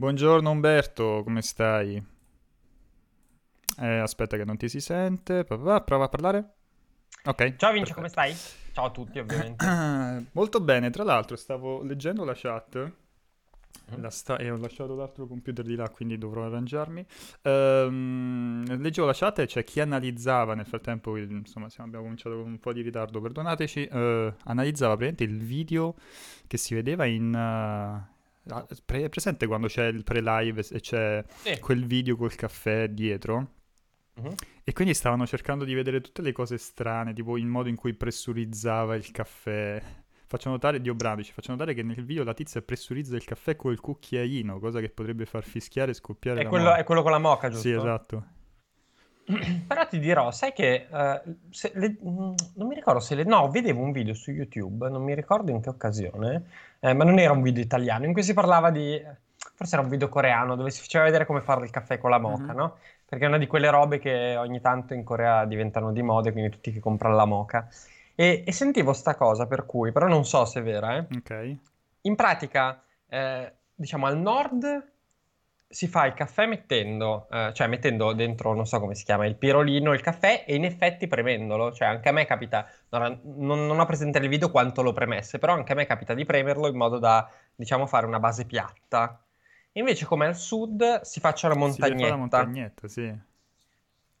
Buongiorno Umberto, come stai? Eh, aspetta che non ti si sente. Prova a parlare. Ok. Ciao Vince, come stai? Ciao a tutti, ovviamente. Molto bene, tra l'altro stavo leggendo la chat. Mm. La sta- e ho lasciato l'altro computer di là, quindi dovrò arrangiarmi. Ehm, leggevo la chat e c'è chi analizzava nel frattempo, insomma, abbiamo cominciato con un po' di ritardo, perdonateci. Eh, analizzava praticamente il video che si vedeva in. Uh, Pre- presente quando c'è il pre-live e c'è sì. quel video col caffè dietro? Uh-huh. E quindi stavano cercando di vedere tutte le cose strane, tipo il modo in cui pressurizzava il caffè. Faccio notare, Dio Bradici, faccio notare che nel video la tizia pressurizza il caffè col cucchiaino, cosa che potrebbe far fischiare e scoppiare è quello, è quello con la moca, giusto? Sì, esatto. Però ti dirò, sai che uh, le, mm, non mi ricordo se le, no, vedevo un video su YouTube, non mi ricordo in che occasione, eh, ma non era un video italiano, in cui si parlava di, forse era un video coreano, dove si faceva vedere come fare il caffè con la moca, mm-hmm. no? Perché è una di quelle robe che ogni tanto in Corea diventano di moda, quindi tutti che comprano la moca. E, e, sentivo sta cosa, per cui, però non so se è vera, eh. Ok. In pratica, eh, diciamo, al nord si fa il caffè mettendo, eh, cioè mettendo dentro, non so come si chiama, il pirolino, il caffè e in effetti premendolo. Cioè anche a me capita, non, non ho presente nel video quanto lo premesse, però anche a me capita di premerlo in modo da, diciamo, fare una base piatta. Invece come al sud si faccia la montagnetta. Si fa la montagnetta, sì.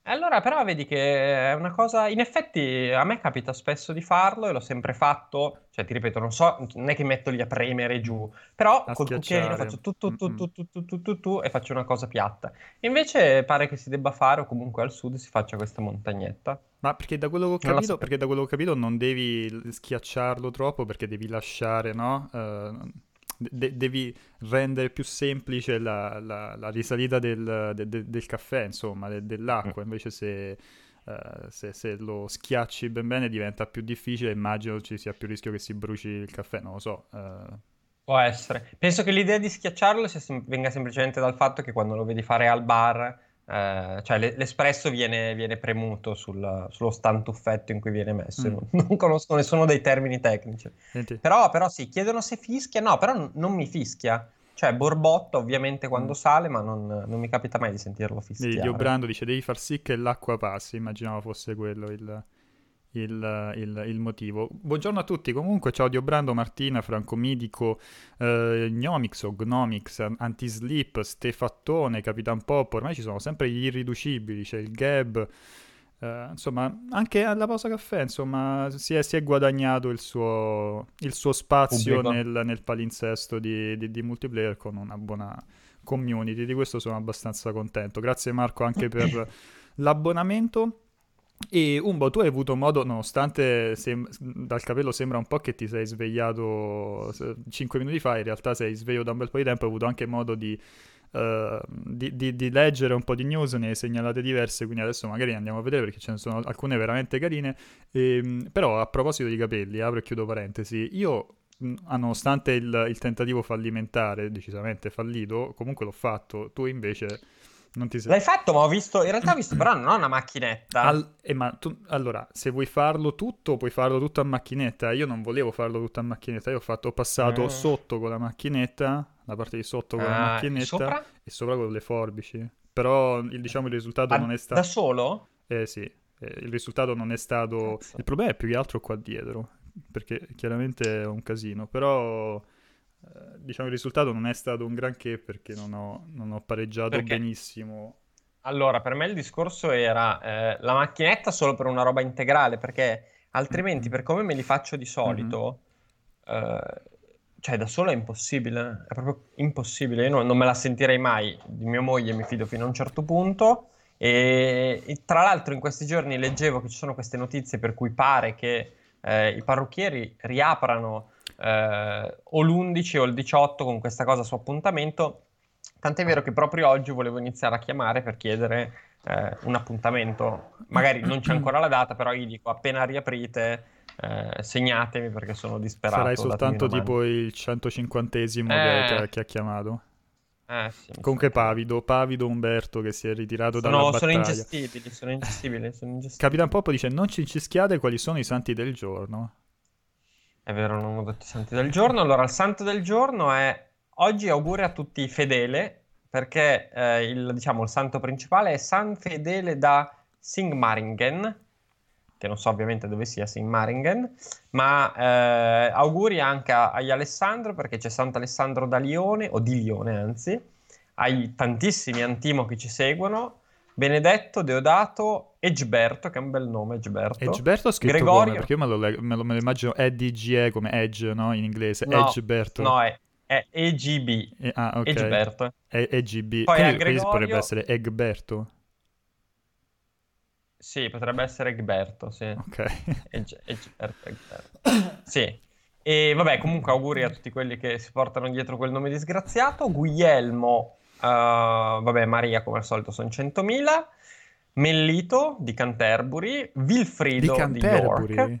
Allora, però vedi che è una cosa. In effetti, a me capita spesso di farlo e l'ho sempre fatto. Cioè, ti ripeto, non so, non è che metto lì a premere giù, però a col cucchiaino faccio tu tu tu, tu tu tu tu tu tu e faccio una cosa piatta. Invece pare che si debba fare, o comunque al sud si faccia questa montagnetta. Ma perché da quello che ho capito, perché da quello che ho capito non devi schiacciarlo troppo perché devi lasciare, no? Uh, de- devi rendere più semplice la, la, la risalita del, de- de- del caffè, insomma, dell'acqua. Mm. Invece se, uh, se, se, lo schiacci ben bene diventa più difficile, immagino ci sia più rischio che si bruci il caffè, non lo so. Uh... Può essere. Penso che l'idea di schiacciarlo sem- venga semplicemente dal fatto che quando lo vedi fare al bar eh, cioè l'espresso viene, viene premuto sul, sullo stantuffetto in cui viene messo. Mm. Non, non, conosco nessuno dei termini tecnici. Però, però, sì, chiedono se fischia. No, però non mi fischia. Cioè, borbotta ovviamente quando mm. sale, ma non, non, mi capita mai di sentirlo fischiare. Dio Brando dice, devi far sì che l'acqua passi. Immaginavo fosse quello il il, il, il, motivo. Buongiorno a tutti, comunque ciao Diobrando, Martina, Franco Midico, eh, Gnomix o Gnomix, Antisleep, Stefattone, Capitan Pop, ormai ci sono sempre gli irriducibili, c'è il Gab, eh, insomma anche alla pausa caffè insomma si è, si è guadagnato il suo, il suo spazio nel, nel, palinsesto di, di, di multiplayer con una buona community, di questo sono abbastanza contento. Grazie Marco anche per l'abbonamento. E Umbo, tu hai avuto modo, nonostante sem- dal capello sembra un po' che ti sei svegliato 5 minuti fa, in realtà sei sveglio da un bel po' di tempo, hai avuto anche modo di, uh, di, di, di, leggere un po' di news, ne hai segnalate diverse, quindi adesso magari andiamo a vedere perché ce ne sono alcune veramente carine. E, ehm, però a proposito di capelli, apro e chiudo parentesi, io nonostante il, il tentativo fallimentare, decisamente fallito, comunque l'ho fatto, tu invece non ti sei... L'hai fatto, ma ho visto. In realtà ho visto, però non ho una macchinetta. Al... Eh, ma tu... Allora, se vuoi farlo tutto, puoi farlo tutto a macchinetta. Io non volevo farlo tutto a macchinetta. Io ho, fatto... ho passato mm. sotto con la macchinetta, la parte di sotto con uh, la macchinetta, sopra? e sopra con le forbici. Però il, diciamo, il risultato ah, non è stato. Da solo? Eh sì. Eh, il risultato non è stato. Cazzo. Il problema è più che altro qua dietro. Perché chiaramente è un casino. Però diciamo il risultato non è stato un granché perché non ho, non ho pareggiato perché? benissimo. Allora, per me il discorso era eh, la macchinetta solo per una roba integrale, perché altrimenti, mm-hmm. per come me li faccio di solito, mm-hmm. eh, cioè da solo è impossibile, è proprio impossibile. Io non, non, me la sentirei mai. Di mia moglie mi fido fino a un certo punto. E, e, tra l'altro, in questi giorni leggevo che ci sono queste notizie per cui pare che eh, i parrucchieri riaprano eh, o l'11 o il 18 con questa cosa su appuntamento. Tant'è vero che proprio oggi volevo iniziare a chiamare per chiedere eh, un appuntamento. Magari non c'è ancora la data, però gli dico appena riaprite. Eh, segnatemi perché sono disperato. Sarai soltanto tipo il 150esimo che, che, che ha chiamato. Eh, sì, Comunque Pavido, Pavido Umberto che si è ritirato sono, dalla battaglia. Sono ingestibili, sono ingestibili, sono ingestibili. Capitan Pop dice non ci incischiate quali sono i santi del giorno. È vero, non ho detto i santi del giorno. Allora, il santo del giorno è oggi auguri a tutti fedele, perché eh, il, diciamo, il santo principale è San Fedele da Singmaringen, che non so ovviamente dove sia Singmaringen, ma eh, auguri anche agli Alessandro, perché c'è Sant'Alessandro da Lione, o di Lione anzi, ai tantissimi Antimo che ci seguono, Benedetto, Deodato, Egberto, che è un bel nome, Egberto. Egberto scritto Gregorio... come? Perché io me lo, me lo, me lo immagino EDGE come Edge, no? In inglese, no, Egberto. No, è, è EGB. E, ah, ok. Egberto. È EGB. Poi quindi, Gregorio... potrebbe essere Egberto. Sì, potrebbe essere Egberto, sì. Ok. Eg- Egberto, Egberto. sì. E vabbè, comunque auguri a tutti quelli che si portano dietro quel nome disgraziato. Guglielmo Uh, vabbè, Maria come al solito sono 100.000. Mellito di Canterbury, Vilfrido di, Canterbury. di York.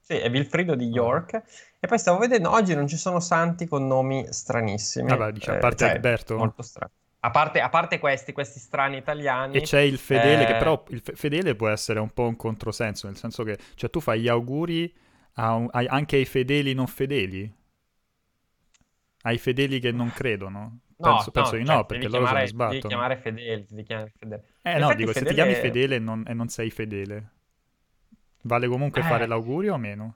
Sì, è Vilfrido di York. Oh. E poi stavo vedendo, oggi non ci sono santi con nomi stranissimi. Vabbè, diciamo, a parte eh, cioè, Alberto. Molto strano. A parte, a parte, questi, questi strani italiani. E c'è il fedele, eh... che però il fedele può essere un po' un controsenso, nel senso che cioè, tu fai gli auguri a un, a, anche ai fedeli non fedeli. Ai fedeli che non credono. No, penso, penso no, di cioè, no, perché loro chiamare, se ne sbattono. Devi chiamare fedele, devi chiamare fedele. Eh no, dico, fedele... se ti chiami fedele non, e non sei fedele, vale comunque eh. fare l'augurio o meno?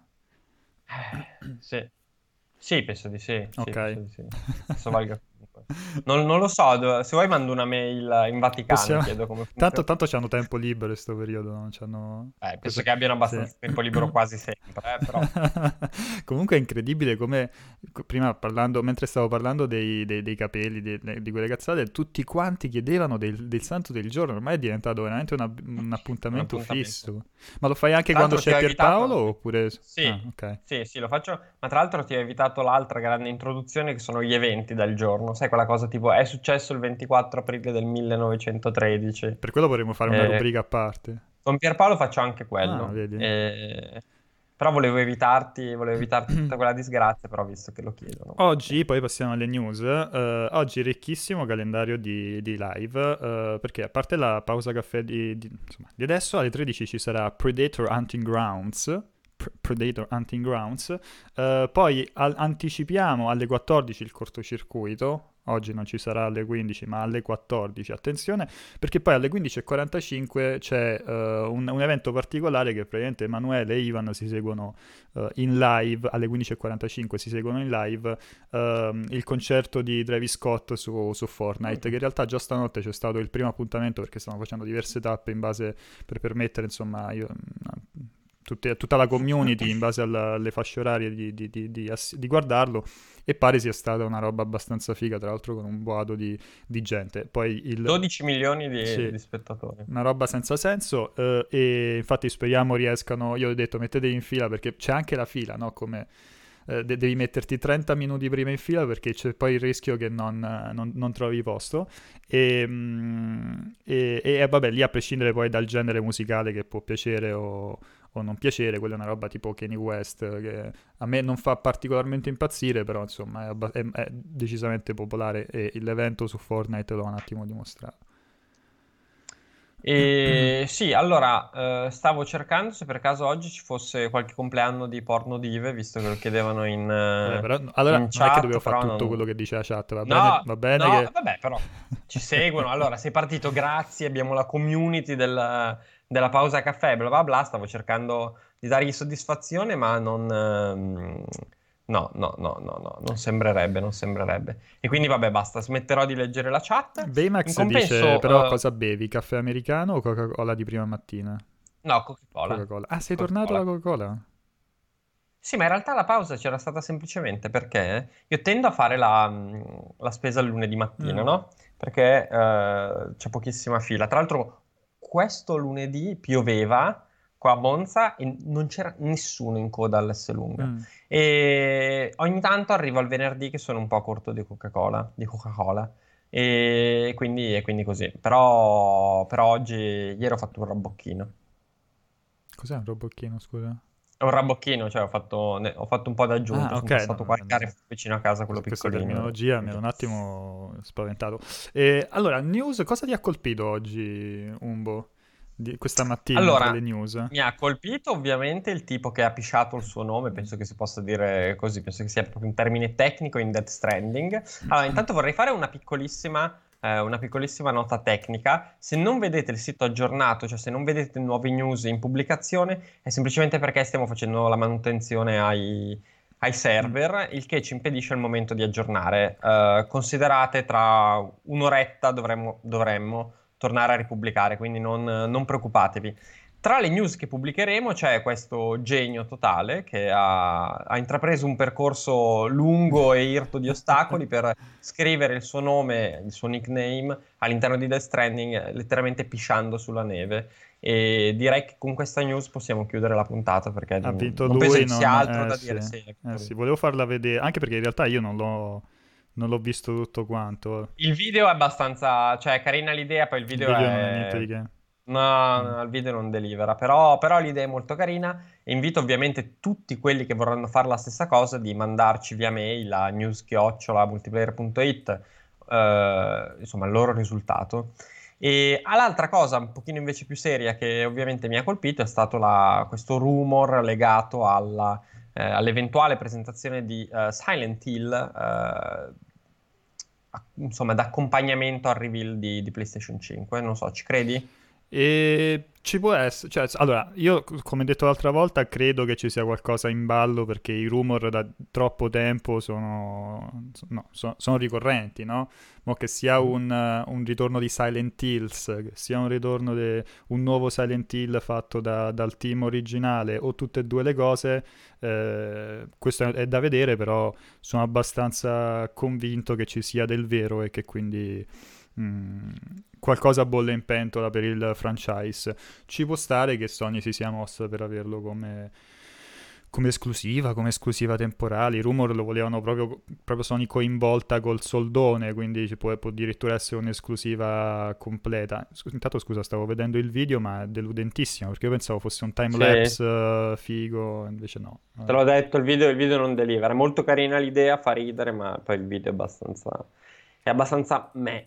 Eh, sì. Sì, penso di sì. Ok. Sì, di sì. Penso valga non, non, lo so, se vuoi mando una mail in Vaticano, Possiamo... chiedo come. Tanto, tanto hanno tempo libero in questo periodo, no? C'hanno... Eh, penso Questo... che abbiano abbastanza sì. tempo libero quasi sempre, eh. Comunque è incredibile come, prima parlando, mentre stavo parlando dei, dei, dei capelli, di, di quelle cazzate, tutti quanti chiedevano del, del, santo del giorno, ormai è diventato veramente una, un, appuntamento un, appuntamento fisso. Ma lo fai anche quando c'è Pierpaolo evitato... oppure... Sì, ah, okay. sì, sì, lo faccio, ma tra l'altro ti ho evitato l'altra grande introduzione che sono gli eventi del giorno, sai quella cosa tipo è successo il 24 aprile del 1913. Per quello vorremmo fare una eh, rubrica a parte. Con Pierpaolo faccio anche quello. Ah, eh, però volevo evitarti, volevo evitarti tutta quella disgrazia, però visto che lo chiedono. Oggi, poi passiamo alle news, uh, oggi ricchissimo calendario di, di live, uh, perché a parte la pausa caffè di, di, insomma, di adesso, alle 13 ci sarà Predator Hunting Grounds, Predator Hunting Grounds. Uh, poi al- anticipiamo alle 14 il cortocircuito. Oggi non ci sarà alle 15, ma alle 14. Attenzione, perché poi alle 15.45 c'è uh, un, un, evento particolare che praticamente Emanuele e Ivan si seguono uh, in live. Alle 15.45 si seguono in live ehm, il concerto di Travis Scott su, su Fortnite. Che in realtà già stanotte c'è stato il primo appuntamento perché stanno facendo diverse tappe in base per permettere, insomma, io tutte, tutta la community in base alla, alle fasce orarie di, di, di, di, guardarlo e pare sia stata una roba abbastanza figa, tra l'altro con un boato di, gente. Poi il... 12 milioni di, sì, spettatori. Una roba senza senso eh, e infatti speriamo riescano, io ho detto mettetevi in fila perché c'è anche la fila, no? Come... Eh, de- devi metterti 30 minuti prima in fila perché c'è poi il rischio che non, non, non trovi posto e, mm, e, e, vabbè lì a prescindere poi dal genere musicale che può piacere o, o non piacere, quella è una roba tipo Kanye West che a me non fa particolarmente impazzire, però insomma è, abba- è, è decisamente popolare e l'evento su Fortnite lo ha un attimo dimostrato. E sì, allora eh, stavo cercando se per caso oggi ci fosse qualche compleanno di porno dive, visto che lo chiedevano in, eh, però, allora, in chat. Non è che dovevo fare tutto non... quello che dice la chat, va no, bene, va bene no, che... vabbè, però ci seguono. Allora, sei partito, grazie, abbiamo la community del, della pausa caffè, bla bla bla, stavo cercando di dargli soddisfazione, ma non... Ehm, no, no, no, no, no, non sembrerebbe, non sembrerebbe. E quindi vabbè, basta, smetterò di leggere la chat. Baymax compenso, dice, però uh... cosa bevi? Caffè americano o Coca-Cola di prima mattina? No, Coca-Cola. Coca-Cola. Ah, sei Coca-Cola. tornato alla Coca-Cola? Sì, ma in realtà la pausa c'era stata semplicemente perché io tendo a fare la, la spesa il lunedì mattina, mm. no? Perché uh, c'è pochissima fila. Tra l'altro questo lunedì pioveva qua a Monza e non c'era nessuno in coda all'S lunga. Mm. E ogni tanto arrivo al venerdì che sono un po' corto di Coca-Cola, di Coca-Cola. E quindi, e quindi così. Però, però oggi, ieri ho fatto un rabocchino. Cos'è un rabocchino, scusa? È un rabocchino, cioè ho fatto, ne, ho fatto un po' d'aggiunta. Ah, ok. Sono stato no, qualche no, vicino a casa, quello Questa piccolino. terminologia mi ha un attimo spaventato. E, allora, news, cosa ti ha colpito oggi, Umbo? di questa mattina allora, le news? Mi ha colpito ovviamente il tipo che ha pisciato il suo nome, penso che si possa dire così, penso che sia proprio un termine tecnico in Death Stranding. Allora, intanto vorrei fare una piccolissima eh, una piccolissima nota tecnica. Se non vedete il sito aggiornato, cioè se non vedete nuove news in pubblicazione, è semplicemente perché stiamo facendo la manutenzione ai, ai server, il che ci impedisce il momento di aggiornare. Uh, considerate tra un'oretta dovremmo, dovremmo, tornare a ripubblicare, quindi non, non preoccupatevi. Tra le news che pubblicheremo c'è questo genio totale che ha, ha, intrapreso un percorso lungo e irto di ostacoli per scrivere il suo nome, il suo nickname all'interno di Death Stranding, letteralmente pisciando sulla neve. E direi che con questa news possiamo chiudere la puntata perché ha non, vinto non lui, penso non, altro eh, da sì, dire. Sì, eh, sì, volevo farla vedere, anche perché in realtà io non l'ho, non l'ho visto tutto quanto. Il video è abbastanza, cioè è carina l'idea, poi il video, il video è... No, no, il video non delivera, però, però, l'idea è molto carina e invito ovviamente tutti quelli che vorranno fare la stessa cosa di mandarci via mail a news-multiplayer.it eh, insomma il loro risultato. E l'altra cosa un pochino invece più seria che ovviamente mi ha colpito è stato la, questo rumor legato alla, eh, all'eventuale presentazione di uh, Silent Hill eh, insomma d'accompagnamento al reveal di, di PlayStation 5 non so ci credi? E ci può essere, cioè, allora, io come detto l'altra volta credo che ci sia qualcosa in ballo perché i rumor da troppo tempo sono, no, sono, sono ricorrenti, no? Mo che sia mm. un, un, ritorno di Silent Hills, che sia un ritorno di un nuovo Silent Hill fatto da, dal team originale o tutte e due le cose, eh, questo è, è da vedere, però sono abbastanza convinto che ci sia del vero e che quindi... Mm, qualcosa bolle in pentola per il franchise. Ci può stare che Sony si sia mossa per averlo come, come esclusiva, come esclusiva temporale. I rumor lo volevano proprio, proprio Sony coinvolta col soldone, quindi ci può, può addirittura essere un'esclusiva completa. Intanto scusa, stavo vedendo il video, ma è deludentissimo, perché io pensavo fosse un timelapse sì. uh, figo, invece no. Te l'ho detto, il video, il video non delivera. È molto carina l'idea, fa ridere, ma poi il video è abbastanza... è abbastanza meh.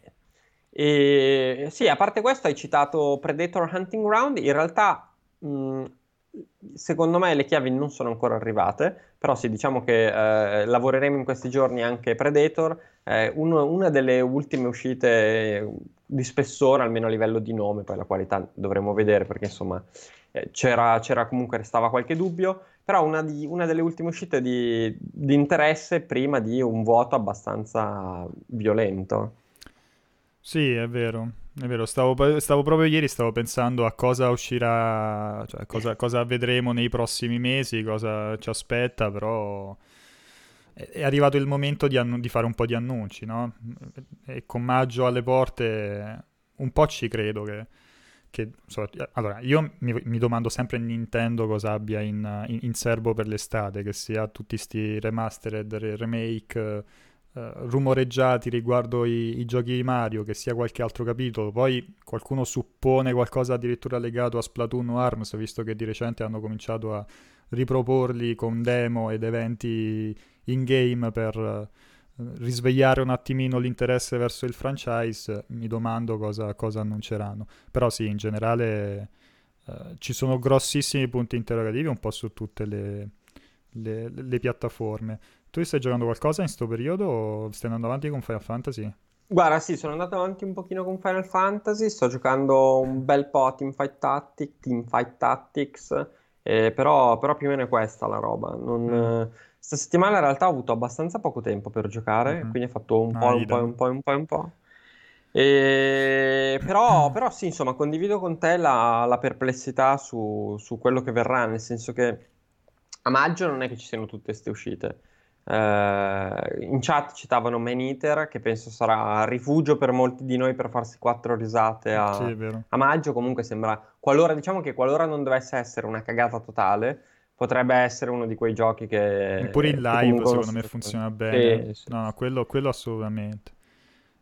E sì, a parte questo, hai citato Predator Hunting Ground. In realtà, mh, secondo me, le chiavi non sono ancora arrivate. Però, sì, diciamo che eh, lavoreremo in questi giorni anche Predator. Eh, uno, una delle ultime uscite di spessore, almeno a livello di nome, poi la qualità dovremo vedere perché insomma eh, c'era, c'era, comunque, restava qualche dubbio. Però, una, di, una delle ultime uscite di, di interesse prima di un vuoto abbastanza violento. Sì, è vero, è vero. Stavo, stavo proprio ieri, stavo pensando a cosa uscirà, cioè cosa, cosa vedremo nei prossimi mesi, cosa ci aspetta, però è arrivato il momento di, annu- di, fare un po' di annunci, no? E con maggio alle porte un po' ci credo che... che so, allora, io mi, mi, domando sempre Nintendo cosa abbia in, in, in serbo per l'estate, che sia tutti questi remastered, remake eh, rumoreggiati riguardo i, i, giochi di Mario, che sia qualche altro capitolo. Poi qualcuno suppone qualcosa addirittura legato a Splatoon o ARMS, visto che di recente hanno cominciato a riproporli con demo ed eventi in game per uh, risvegliare un attimino l'interesse verso il franchise. Mi domando cosa, cosa annunceranno. Però sì, in generale uh, ci sono grossissimi punti interrogativi un po' su tutte le, le, le piattaforme. Tu stai giocando qualcosa in questo periodo o stai andando avanti con Final Fantasy? Guarda, sì, sono andato avanti un pochino con Final Fantasy, sto giocando un bel po' Teamfight Tactics, Teamfight Tactics eh, però, però, più o meno è questa la roba. Non, mm. Sta settimana in realtà ho avuto abbastanza poco tempo per giocare, mm-hmm. quindi ho fatto un, ah, po', un po', un po', un po', un po'. E, però, però, sì, insomma, condivido con te la, la perplessità su, su, quello che verrà, nel senso che a maggio non è che ci siano tutte queste uscite. Uh, in chat citavano Man Eater, che penso sarà rifugio per molti di noi per farsi quattro risate a, sì, a maggio. Comunque sembra, qualora, diciamo che qualora non dovesse essere una cagata totale, potrebbe essere uno di quei giochi che... Pure in live secondo me funziona bene. Sì, sì, no, no, quello, quello assolutamente.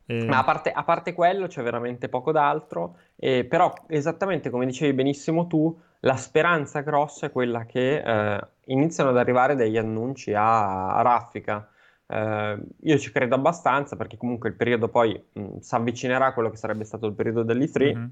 E... Ma a parte, a parte, quello c'è veramente poco d'altro, eh, però esattamente come dicevi benissimo tu, la speranza grossa è quella che eh, iniziano ad arrivare degli annunci a, a raffica. Eh, io ci credo abbastanza perché comunque il periodo poi si avvicinerà a quello che sarebbe stato il periodo dell'E3 mm-hmm.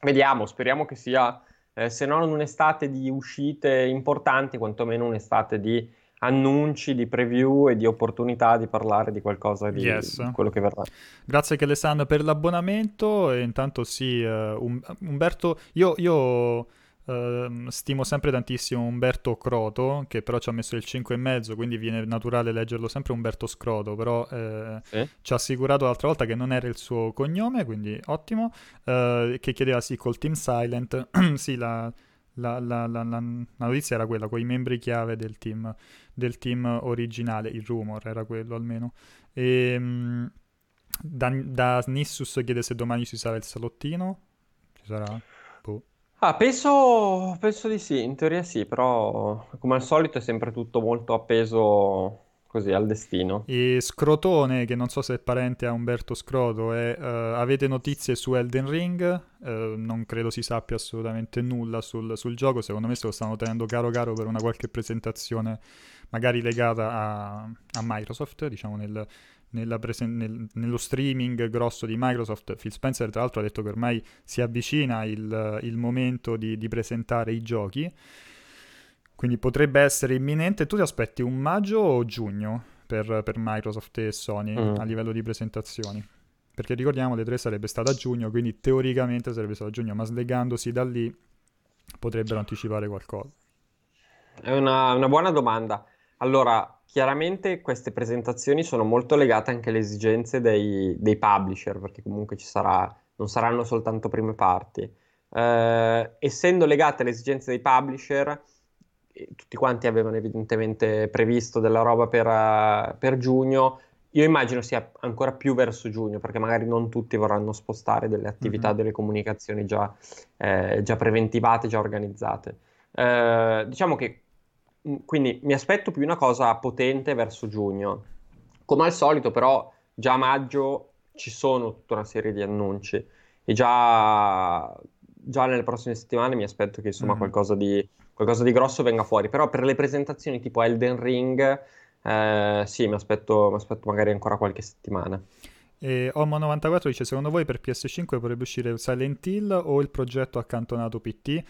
vediamo, speriamo che sia, eh, se non un'estate di uscite importanti, quantomeno un'estate di annunci, di preview e di opportunità di parlare di qualcosa di, yes. quello che verrà. Grazie Alessandro per l'abbonamento e intanto sì, uh, um, Umberto, io, io Uh, stimo sempre tantissimo Umberto Croto, che però ci ha messo il 5,5, quindi viene naturale leggerlo sempre Umberto Scroto, però eh, sì. ci ha assicurato l'altra volta che non era il suo cognome, quindi ottimo, uh, che chiedeva sì col Team Silent, sì la, la, la, la, notizia era quella, con i membri chiave del team, del team originale, il rumor era quello almeno. E, um, da, da Nissus chiede se domani ci sarà il salottino, ci sarà... Ah, penso, penso di sì, in teoria sì, però come al solito è sempre tutto molto appeso così al destino. E Scrotone, che non so se è parente a Umberto Scroto, è, uh, avete notizie su Elden Ring? Uh, non credo si sappia assolutamente nulla sul, sul, gioco, secondo me se lo stanno tenendo caro caro per una qualche presentazione magari legata a, a Microsoft, diciamo nel, presen- nel, nello streaming grosso di Microsoft, Phil Spencer tra l'altro ha detto che ormai si avvicina il, il momento di, di, presentare i giochi, quindi potrebbe essere imminente. Tu ti aspetti un maggio o giugno per, per Microsoft e Sony mm. a livello di presentazioni? Perché ricordiamo, le tre sarebbe stata a giugno, quindi teoricamente sarebbe stato a giugno, ma slegandosi da lì potrebbero anticipare qualcosa. È una, una buona domanda. Allora, chiaramente queste presentazioni sono molto legate anche alle esigenze dei, dei publisher, perché comunque ci sarà, non saranno soltanto prime parti. Eh, essendo legate alle esigenze dei publisher, tutti quanti avevano evidentemente previsto della roba per, uh, per, giugno. Io immagino sia ancora più verso giugno, perché magari non tutti vorranno spostare delle attività, mm-hmm. delle comunicazioni già, eh, già, preventivate, già organizzate. Eh, diciamo che quindi mi aspetto più una cosa potente verso giugno. Come al solito, però, già a maggio ci sono tutta una serie di annunci e già, già nelle prossime settimane mi aspetto che insomma mm. qualcosa, di, qualcosa, di, grosso venga fuori. Però per le presentazioni tipo Elden Ring, eh, sì, mi aspetto, mi aspetto magari ancora qualche settimana. E Omo94 dice: Secondo voi per PS5 potrebbe uscire Silent Hill o il progetto accantonato PT?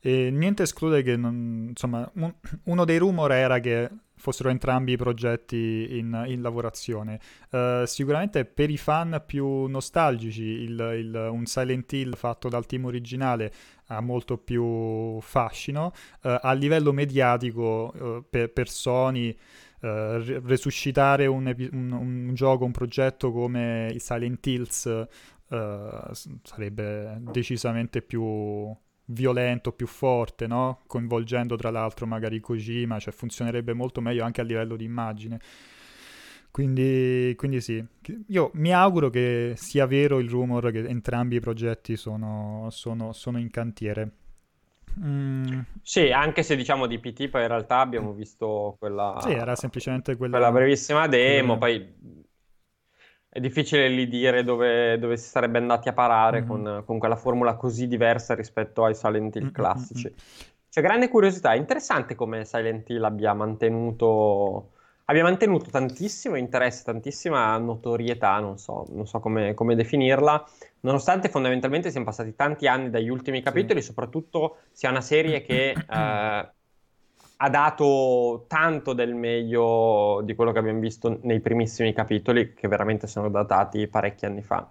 E niente esclude che, non, insomma, un, uno dei rumor era che fossero entrambi i progetti in, in lavorazione. Uh, sicuramente per i fan più nostalgici il, il, un Silent Hill fatto dal team originale ha molto più fascino. Uh, a livello mediatico uh, per, per, Sony resuscitare un, un, un, gioco, un progetto come i Silent Hills sarebbe decisamente più violento, più forte, no? coinvolgendo tra l'altro magari Kojima, cioè funzionerebbe molto meglio anche a livello di immagine. Quindi, quindi, sì, io mi auguro che sia vero il rumor che entrambi i progetti sono, sono, sono in cantiere. Mm. Sì, anche se diciamo di PT poi in realtà abbiamo visto quella... Sì, era semplicemente quella... quella brevissima demo, quella... poi è difficile lì dire dove, dove, si sarebbe andati a parare mm-hmm. con, con, quella formula così diversa rispetto ai Silent Hill classici. Mm-hmm. C'è grande curiosità, è interessante come Silent Hill abbia mantenuto, abbia mantenuto tantissimo interesse, tantissima notorietà, non so, non so come, come, definirla, nonostante fondamentalmente siano passati tanti anni dagli ultimi capitoli, sì. soprattutto sia una serie che eh, ha dato tanto del meglio di quello che abbiamo visto nei primissimi capitoli, che veramente sono datati parecchi anni fa.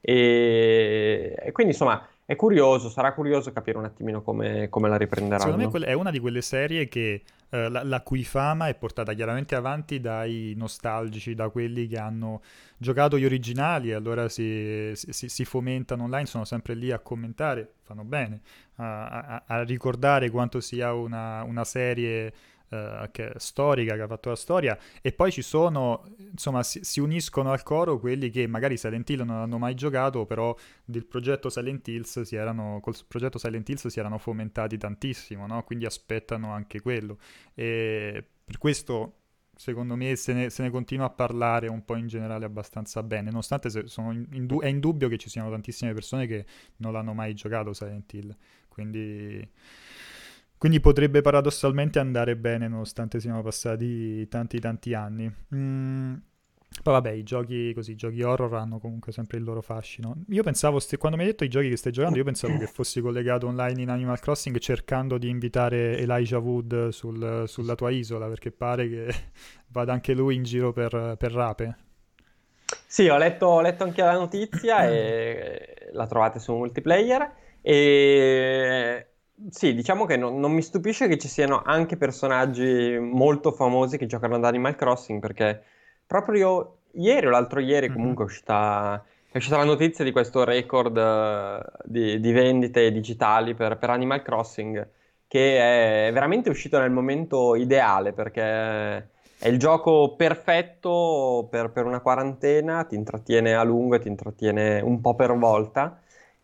E, e quindi insomma è curioso, sarà curioso capire un attimino come, come la riprenderanno. Secondo me è una di quelle serie che eh, la, la, cui fama è portata chiaramente avanti dai nostalgici, da quelli che hanno giocato gli originali e allora si, si, si fomentano online, sono sempre lì a commentare, fanno bene, a, a, a ricordare quanto sia una, una serie uh, che, storica che ha fatto la storia e poi ci sono, insomma, si, si, uniscono al coro quelli che magari Silent Hill non hanno mai giocato, però del progetto Silent Hills si erano, col progetto Silent Hills si erano fomentati tantissimo, no? Quindi aspettano anche quello. E per questo secondo me se ne, se ne, continua a parlare un po' in generale abbastanza bene, nonostante in, in du- è indubbio che ci siano tantissime persone che non l'hanno mai giocato Silent Hill, quindi quindi potrebbe paradossalmente andare bene nonostante siano passati tanti tanti anni. Mm, Poi vabbè, i giochi così, i giochi horror hanno comunque sempre il loro fascino. Io pensavo, st- quando mi hai detto i giochi che stai giocando, io pensavo che fossi collegato online in Animal Crossing cercando di invitare Elijah Wood sul, sulla tua isola, perché pare che vada anche lui in giro per, per rape. Sì, ho letto, ho letto anche la notizia e la trovate su multiplayer. E sì, diciamo che non, non mi stupisce che ci siano anche personaggi molto famosi che giocano ad Animal Crossing, perché proprio ieri o l'altro ieri Mhm. comunque è uscita, è uscita la notizia di questo record eh, di, di vendite digitali per, per Animal Crossing, che è veramente uscito nel momento ideale, perché è il gioco perfetto per, per una quarantena, ti intrattiene a lungo e ti intrattiene un po' per volta.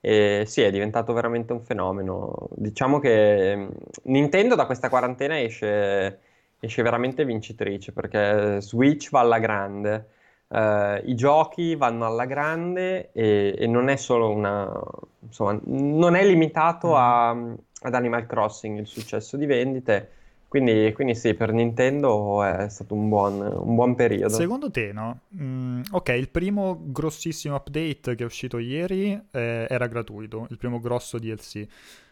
E sì, è diventato veramente un fenomeno. Diciamo che mh, Nintendo da questa quarantena esce, esce veramente vincitrice perché Switch va alla grande, eh, i giochi vanno alla grande e, e non è solo una... insomma, non è limitato a- ad Animal Crossing il successo di vendite. Quindi, quindi sì, per Nintendo è stato un buon, un buon periodo. Secondo te, no? Mm, ok, il primo grossissimo update che è uscito ieri eh, era gratuito, il primo grosso DLC.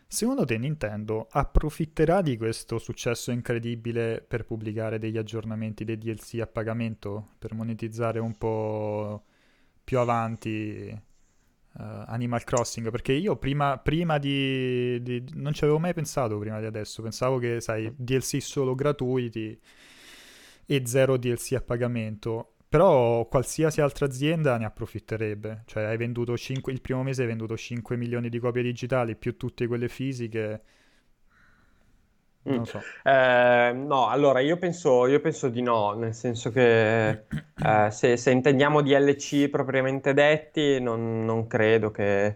Secondo te Nintendo approfitterà di questo successo incredibile per pubblicare degli aggiornamenti dei DLC a pagamento, per monetizzare un po' più avanti eh, Animal Crossing? Perché io prima, prima di, di- Non ci avevo mai pensato prima di adesso, pensavo che, sai, DLC solo gratuiti e zero DLC a pagamento. Però qualsiasi altra azienda ne approfitterebbe. Cioè, hai venduto 5, il primo mese hai venduto 5 milioni di copie digitali più tutte quelle fisiche. Mm. So. Eh, no, allora io penso, io penso di no, nel senso che eh, se, se intendiamo DLC propriamente detti, non, non credo che...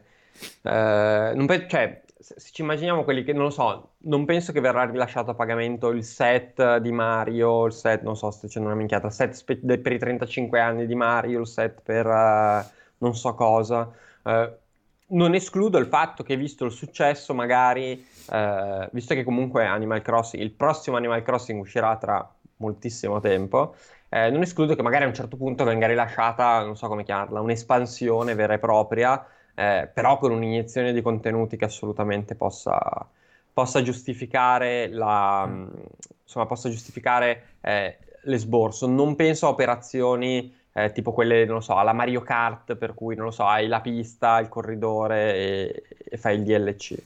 eh, non pe- cioè, se, ci immaginiamo quelli che, non lo so, non penso che verrà rilasciato a pagamento il set di Mario, il set, non so, sto dicendo una minchiata, il set spe- per i 35 anni di Mario, il set per eh, non so cosa. Eh, non escludo il fatto che, visto il successo, magari eh, visto che comunque Animal Crossing, il prossimo Animal Crossing uscirà tra moltissimo tempo, eh, non escludo che magari a un certo punto venga rilasciata, non so come chiamarla, un'espansione vera e propria, eh, però con un'iniezione di contenuti che assolutamente possa, possa giustificare la, mh, insomma, possa giustificare eh, l'esborso. Non penso a operazioni eh, tipo quelle, non lo so, alla Mario Kart, per cui, non lo so, hai la pista, il corridore e, e fai il DLC.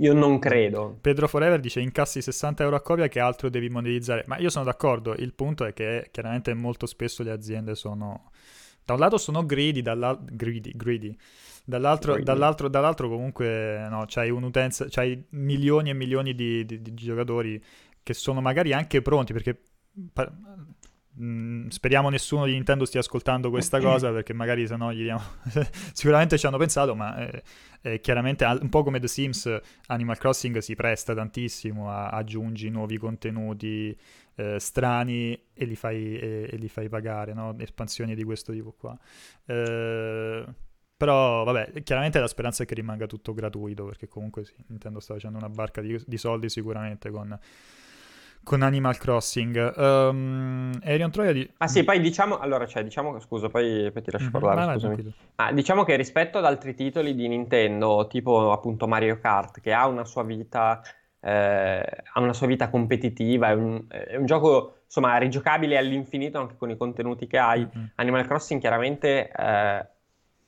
Io non credo. Pedro Forever dice incassi 60 euro a copia che altro devi monetizzare. Ma io sono d'accordo, il punto è che chiaramente molto spesso le aziende sono... Da un lato sono greedy, dall'al- greedy, greedy. Dall'altro, dall'altro, dall'altro comunque no, c'hai un'utenza, c'hai milioni e milioni di, di- di giocatori che sono magari anche pronti perché... pa- mm, speriamo nessuno di Nintendo stia ascoltando questa cosa perché magari se no gli diamo... Sicuramente ci hanno pensato, ma eh, eh, chiaramente un po' come The Sims Animal Crossing si presta tantissimo a aggiungi nuovi contenuti eh, strani e li fai, e, e li fai pagare, no? Espansioni di questo tipo qua. Eh, però, vabbè, chiaramente la speranza è che rimanga tutto gratuito, perché comunque sì, Nintendo sta facendo una barca di, di soldi sicuramente con, con Animal Crossing. Um, Arion Troia di... Ah sì, poi diciamo, allora, cioè, diciamo scusa, poi, poi ti lascio Mhm, parlare, tranquillo. Ah, diciamo che rispetto ad altri titoli di Nintendo, tipo appunto Mario Kart, che ha una sua vita, eh, ha una sua vita competitiva, è un, è un gioco, insomma, rigiocabile all'infinito anche con i contenuti che hai, Mhm. Animal Crossing chiaramente eh,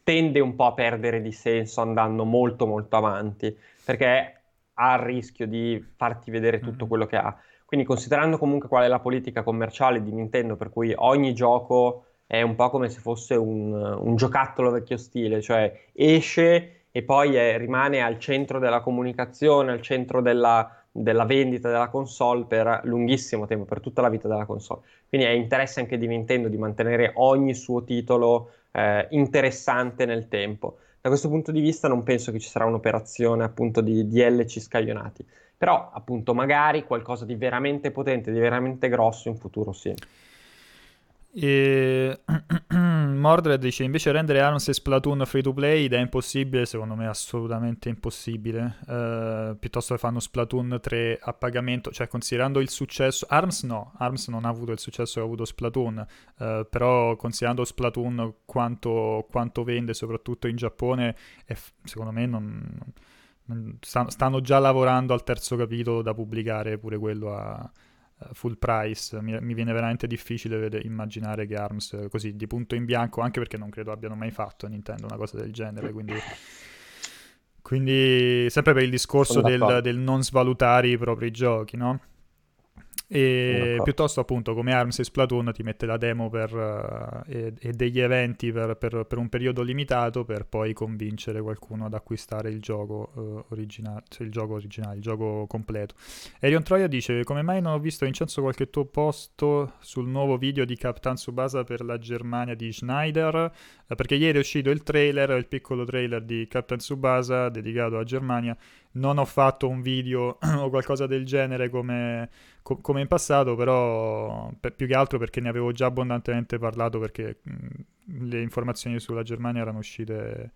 tende un po' a perdere di senso andando molto molto avanti, perché ha il rischio di farti vedere tutto Mhm. quello che ha. Quindi considerando comunque qual è la politica commerciale di Nintendo, per cui ogni gioco è un po' come se fosse un, un giocattolo vecchio stile, cioè esce e poi è- rimane al centro della comunicazione, al centro della, della vendita della console per lunghissimo tempo, per tutta la vita della console. Quindi è interesse anche di Nintendo di mantenere ogni suo titolo eh, interessante nel tempo. Da questo punto di vista non penso che ci sarà un'operazione appunto di DLC scaglionati, però appunto magari qualcosa di veramente potente, di veramente grosso in futuro sì. E... Mordred dice invece rendere ARMS e Splatoon free to play è impossibile, secondo me assolutamente impossibile. Uh, piuttosto che fanno Splatoon 3 a pagamento, cioè considerando il successo. ARMS no, ARMS non ha avuto il successo che ha avuto Splatoon, uh, però considerando Splatoon quanto, quanto, vende, soprattutto in Giappone, è, secondo me non, stanno già lavorando al terzo capitolo da pubblicare pure quello a full price. Mi, mi, viene veramente difficile vedere, immaginare che ARMS così di punto in bianco, anche perché non credo abbiano mai fatto a Nintendo una cosa del genere. Quindi, quindi sempre per il discorso del, del, non svalutare i propri giochi, no? E piuttosto appunto come ARMS e Splatoon ti mette la demo per, uh, e, e, degli eventi per, per, per, un periodo limitato per poi convincere qualcuno ad acquistare il gioco, uh, originale, cioè il gioco originale, il gioco completo. Erion Troia dice come mai non ho visto Vincenzo qualche tuo posto sul nuovo video di Captain Subasa per la Germania di Schneider? Uh, perché ieri è uscito il trailer, il piccolo trailer di Captain Subasa dedicato alla Germania non ho fatto un video o qualcosa del genere come, co- come in passato, però per, più che altro perché ne avevo già abbondantemente parlato perché mh, le informazioni sulla Germania erano uscite,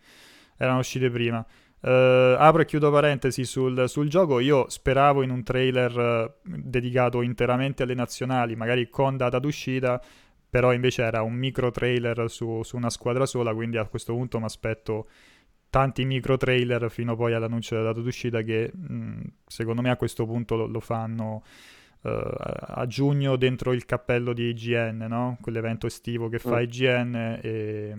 erano uscite prima. Uh, apro e chiudo parentesi sul, sul, gioco. Io speravo in un trailer dedicato interamente alle nazionali, magari con data d'uscita, però invece era un micro trailer su, su una squadra sola, quindi a questo punto mi aspetto tanti micro trailer fino poi all'annuncio della data d'uscita che mh, secondo me a questo punto lo, lo fanno uh, a giugno dentro il cappello di IGN, no? quell'evento estivo che fa mm. IGN e,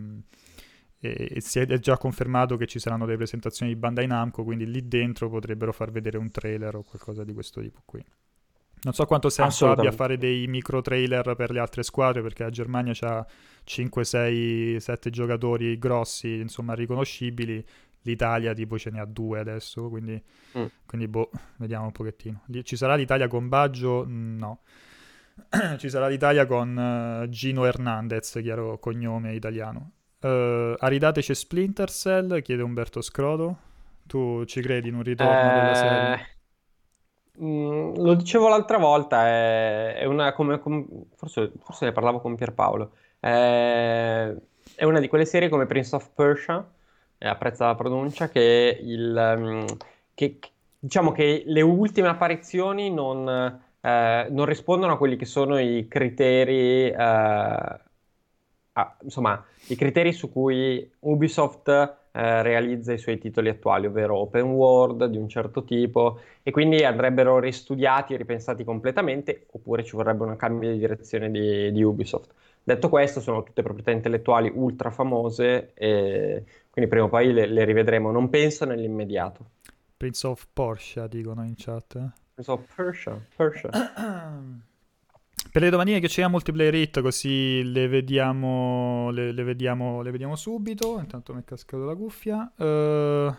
e, e, si è già confermato che ci saranno delle presentazioni di Bandai Namco, quindi lì dentro potrebbero far vedere un trailer o qualcosa di questo tipo qui. Non so quanto senso abbia fare dei micro trailer per le altre squadre, perché la Germania ha 5, 6, 7 giocatori grossi, insomma, riconoscibili. L'Italia tipo ce ne ha due adesso, quindi, mm. quindi boh, vediamo un pochettino. Ci sarà l'Italia con Baggio? No. Ci sarà l'Italia con uh, Gino Hernandez, chiaro cognome italiano. Uh, Aridateci Splinter Cell, chiede Umberto Scrodo. Tu ci credi in un ritorno eh... della serie? Mm, lo dicevo l'altra volta, è, è una come, come forse, forse, ne parlavo con Pierpaolo. È, è una di quelle serie come Prince of Persia, apprezza la pronuncia, che, il, um, che, diciamo che le ultime apparizioni non, eh, non, rispondono a quelli che sono i criteri, eh, a, insomma, i criteri su cui Ubisoft eh, realizza i suoi titoli attuali, ovvero open world di un certo tipo, e quindi andrebbero ristudiati e ripensati completamente, oppure ci vorrebbe un cambio di direzione di, di Ubisoft. Detto questo, sono tutte proprietà intellettuali ultra famose, e quindi prima o poi le, le rivedremo. Non penso nell'immediato. Prince of Porsche, dicono in chat. Eh? Prince of Persia. Persia. Per le domandine che c'è a multiplayer hit, così le vediamo, le, le vediamo, le vediamo subito. Intanto mi è cascato la cuffia. Uh,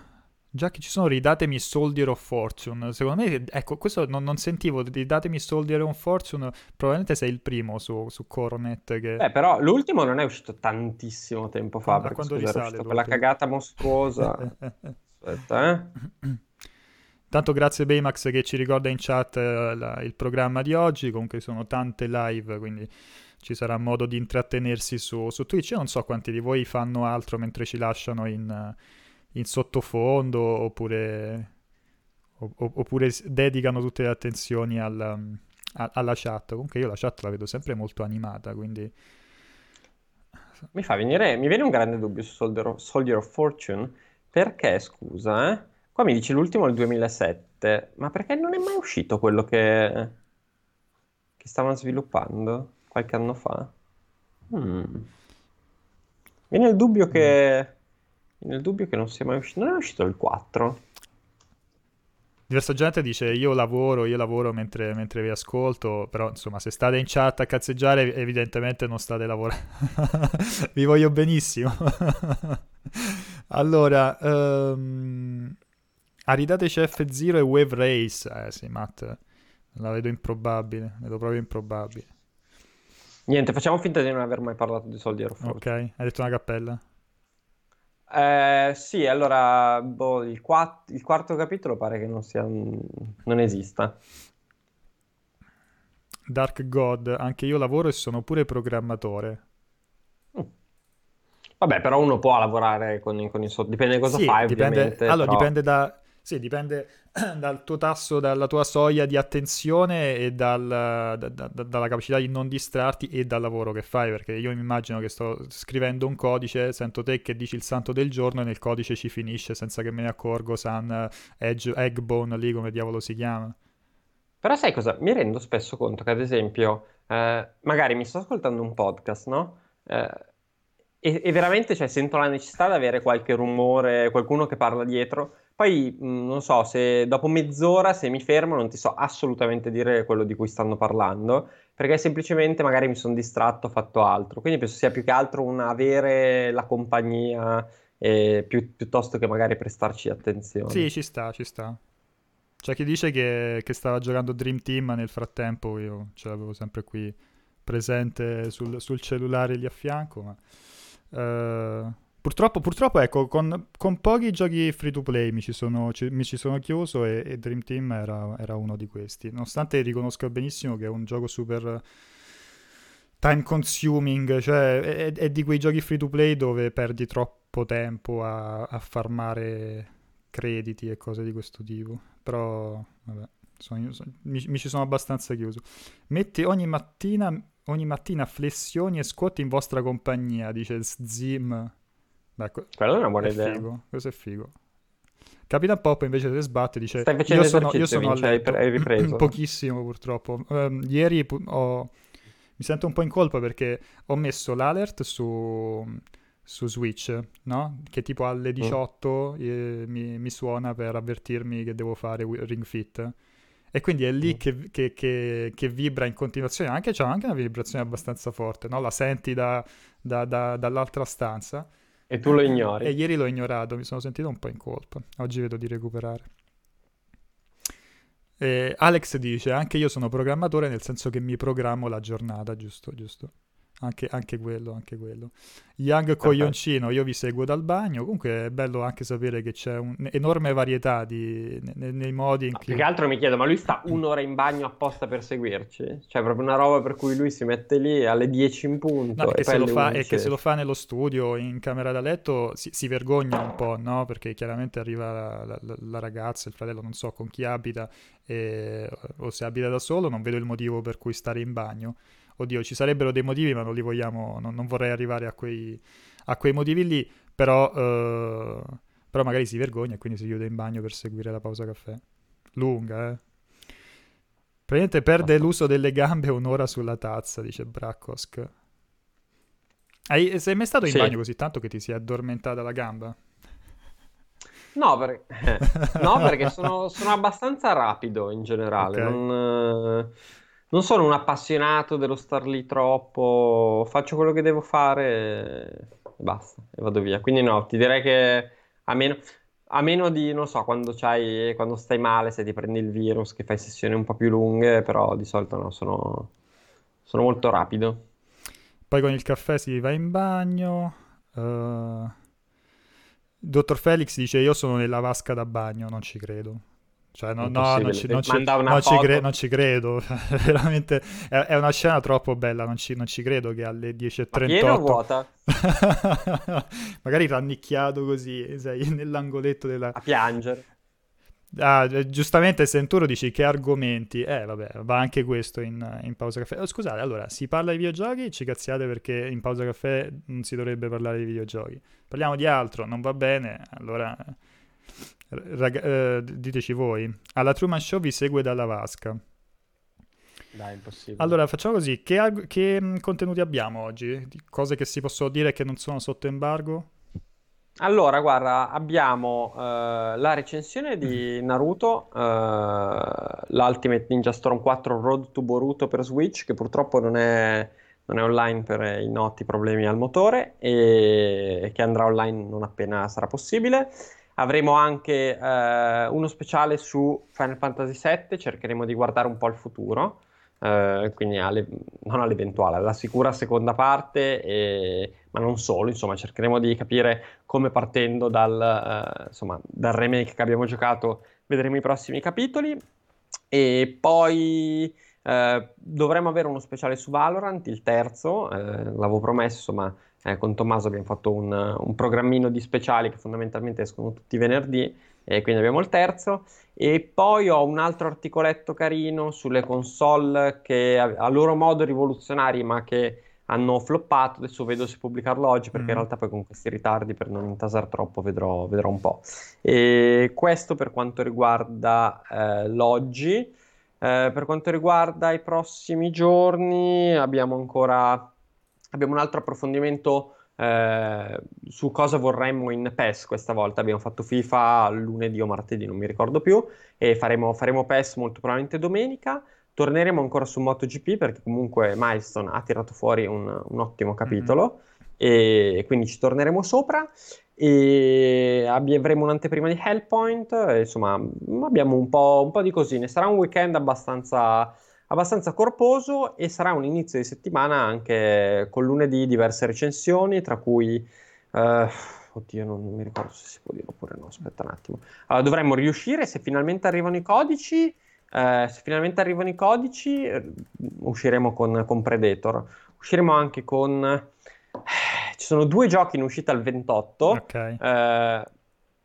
già che ci sono, ridatemi Soldier of Fortune. Secondo me, ecco, questo non, non sentivo. Ridatemi Soldier of Fortune. Probabilmente sei il primo su, su Coronet. Che... Beh, però l'ultimo non è uscito tantissimo tempo fa. Quando, quando scusa, risale? Quella cagata mostruosa. Aspetta, eh. Tanto grazie Baymax che ci ricorda in chat eh, la, il programma di oggi, comunque sono tante live, quindi ci sarà modo di intrattenersi su, su Twitch. Io non so quanti di voi fanno altro mentre ci lasciano in, in sottofondo oppure, oppure dedicano tutte le attenzioni alla, alla chat. Comunque io la chat la vedo sempre molto animata, quindi... Mi fa venire, mi viene un grande dubbio su Soldier of, Soldier of Fortune, perché, scusa, eh? Qua mi dici l'ultimo è il 2007, ma perché non è mai uscito quello che, che stavano sviluppando qualche anno fa? Hmm. Viene il dubbio che... Il dubbio che non sia mai uscito. Non è uscito il 4? Diversa gente dice io lavoro, io lavoro mentre, mentre, vi ascolto, però insomma se state in chat a cazzeggiare evidentemente non state lavorando. vi voglio benissimo. allora, um, Aridateci F0 e Wave Race. Eh sì, Matt, la vedo improbabile, vedo proprio improbabile. Niente, facciamo finta di non aver mai parlato di soldi Aeroforce. Ok, hai detto una cappella? Eh, sì, allora boh, il, quatt- il, quarto capitolo pare che non, sia, non esista. Dark God, anche io lavoro e sono pure programmatore. Vabbè, però uno può lavorare con, con i soldi, dipende da cosa sì, fai, dipende, ovviamente. Allora, però... dipende da... Sì, dipende dal tuo tasso, dalla tua soglia di attenzione e dal, da, da, dalla capacità di non distrarti e dal lavoro che fai, perché io mi immagino che sto scrivendo un codice, sento te che dici il santo del giorno e nel codice ci finisce senza che me ne accorgo, San Edge, Eggbone lì come diavolo si chiama. Però sai cosa? Mi rendo spesso conto che ad esempio, eh, magari mi sto ascoltando un podcast, no? Eh, e, veramente cioè, sento la necessità di avere qualche rumore, qualcuno che parla dietro poi mh, non so se dopo mezz'ora, se mi fermo, non ti so assolutamente dire quello di cui stanno parlando, perché semplicemente magari mi sono distratto, ho fatto altro. Quindi penso sia più che altro un avere la compagnia eh, più, piuttosto che magari prestarci attenzione. Sì, ci sta, ci sta. C'è chi dice che, che stava giocando Dream Team nel frattempo, io ce l'avevo sempre qui presente sul, sul cellulare lì a fianco, ma... Uh, Purtroppo, purtroppo ecco, con, con, pochi giochi free to play mi ci sono, mi ci sono chiuso e, e, Dream Team era, era, uno di questi. Nonostante riconosco benissimo che è un gioco super time consuming, cioè è, è di quei giochi free to play dove perdi troppo tempo a, a farmare crediti e cose di questo tipo. Però, vabbè, sono, mi, mi, ci sono abbastanza chiuso. Metti ogni mattina, ogni mattina flessioni e squat in vostra compagnia, dice Zim. Beh, Quella è una buona è idea. Figo. Questo è figo. Capitan Pop invece se sbatte dice io sono, io sono a letto pochissimo purtroppo um, ieri ho... mi sento un po' in colpa perché ho messo l'alert su, su Switch no? che tipo alle 18 mm. eh, mi, mi, suona per avvertirmi che devo fare Ring Fit e quindi è lì mm. che, che, che, che, vibra in continuazione anche c'è anche una vibrazione abbastanza forte no? la senti da, da, da, dall'altra stanza e tu lo ignori. E ieri l'ho ignorato, mi sono sentito un po' in colpa. Oggi vedo di recuperare. E Alex dice, anche io sono programmatore nel senso che mi programmo la giornata, giusto, giusto. Anche, anche, quello, anche quello. Young Coglioncino, io vi seguo dal bagno. Comunque è bello anche sapere che c'è un'enorme varietà di, nei, nei, modi in no, cui... Più che altro mi chiedo, ma lui sta un'ora in bagno apposta per seguirci? Cioè proprio una roba per cui lui si mette lì alle 10 in punto. No, e se lo fa, è che se lo fa nello studio, in camera da letto, si, si vergogna un po', no? Perché chiaramente arriva la, la, la, ragazza, il fratello, non so con chi abita, e, o se abita da solo, non vedo il motivo per cui stare in bagno oddio, ci sarebbero dei motivi, ma non li vogliamo, non, non vorrei arrivare a quei, a quei motivi lì, però, uh, però magari si vergogna e quindi si chiude in bagno per seguire la pausa caffè. Lunga, eh. Praticamente perde l'uso delle gambe un'ora sulla tazza, dice Brackosk. Hai, sei mai stato in sì. bagno così tanto che ti si è addormentata la gamba? No, per... no perché sono, sono, abbastanza rapido in generale. Okay. Non, non sono un appassionato dello star lì troppo, faccio quello che devo fare e basta, e vado via. Quindi no, ti direi che a meno, a meno di, non so, quando, quando stai male, se ti prendi il virus, che fai sessioni un po' più lunghe, però di solito no, sono, sono molto rapido. Poi con il caffè si va in bagno. Uh... Dottor Felix dice: Io sono nella vasca da bagno, non ci credo. Cioè, no, no non, ci, non, ci, non, ci cre- non, ci, credo, veramente è, è, una scena troppo bella, non ci, ci credo che alle 10.38... vuota? Magari rannicchiato così, sei nell'angoletto della... A piangere. Ah, eh, giustamente Senturo dici che argomenti, eh vabbè, va anche questo in, in pausa caffè. Oh, scusate, allora, si parla di videogiochi, ci cazziate perché in pausa caffè non si dovrebbe parlare di videogiochi. Parliamo di altro, non va bene, allora Rag- eh, diteci voi. Alla Truman Show vi segue dalla vasca. Dai, impossibile. Allora, facciamo così. Che, ag- che mh, contenuti abbiamo oggi? Cose che si possono dire che non sono sotto embargo? Allora, guarda, abbiamo uh, la recensione di Naruto, uh, l'Ultimate Ninja Storm 4 Road to Boruto per Switch, che purtroppo non è, non è online per i noti problemi al motore e che andrà online non appena sarà possibile. Avremo anche eh, uno speciale su Final Fantasy VII, cercheremo di guardare un po' il futuro, eh, quindi alle, non all'eventuale, alla sicura seconda parte, e, ma non solo, insomma cercheremo di capire come partendo dal, eh, insomma, dal remake che abbiamo giocato vedremo i prossimi capitoli. E poi eh, dovremmo avere uno speciale su Valorant, il terzo, eh, l'avevo promesso ma eh, con Tommaso abbiamo fatto un, un, programmino di speciali che fondamentalmente escono tutti i venerdì e quindi abbiamo il terzo e poi ho un altro articoletto carino sulle console che a, a loro modo rivoluzionari ma che hanno floppato, adesso vedo se pubblicarlo oggi perché mm. in realtà poi con questi ritardi per non intasare troppo vedrò, vedrò un po'. E questo per quanto riguarda eh, l'oggi, eh, per quanto riguarda i prossimi giorni abbiamo ancora abbiamo un altro approfondimento eh, su cosa vorremmo in PES questa volta. Abbiamo fatto FIFA lunedì o martedì, non mi ricordo più, e faremo, faremo PES molto probabilmente domenica. Torneremo ancora su MotoGP perché comunque Milestone ha tirato fuori un, un ottimo capitolo mm-hmm. e quindi ci torneremo sopra e avremo un'anteprima di Hellpoint, insomma abbiamo un po', un po' di cosine. Sarà un weekend abbastanza abbastanza corposo e sarà un inizio di settimana anche con lunedì diverse recensioni, tra cui... Uh, oddio, non, mi ricordo se si può dire oppure no, aspetta un attimo. Allora, dovremmo riuscire, se finalmente arrivano i codici, uh, se finalmente arrivano i codici, uh, usciremo con, con, Predator. Usciremo anche con... Eh, ci sono due giochi in uscita il 28. Ok.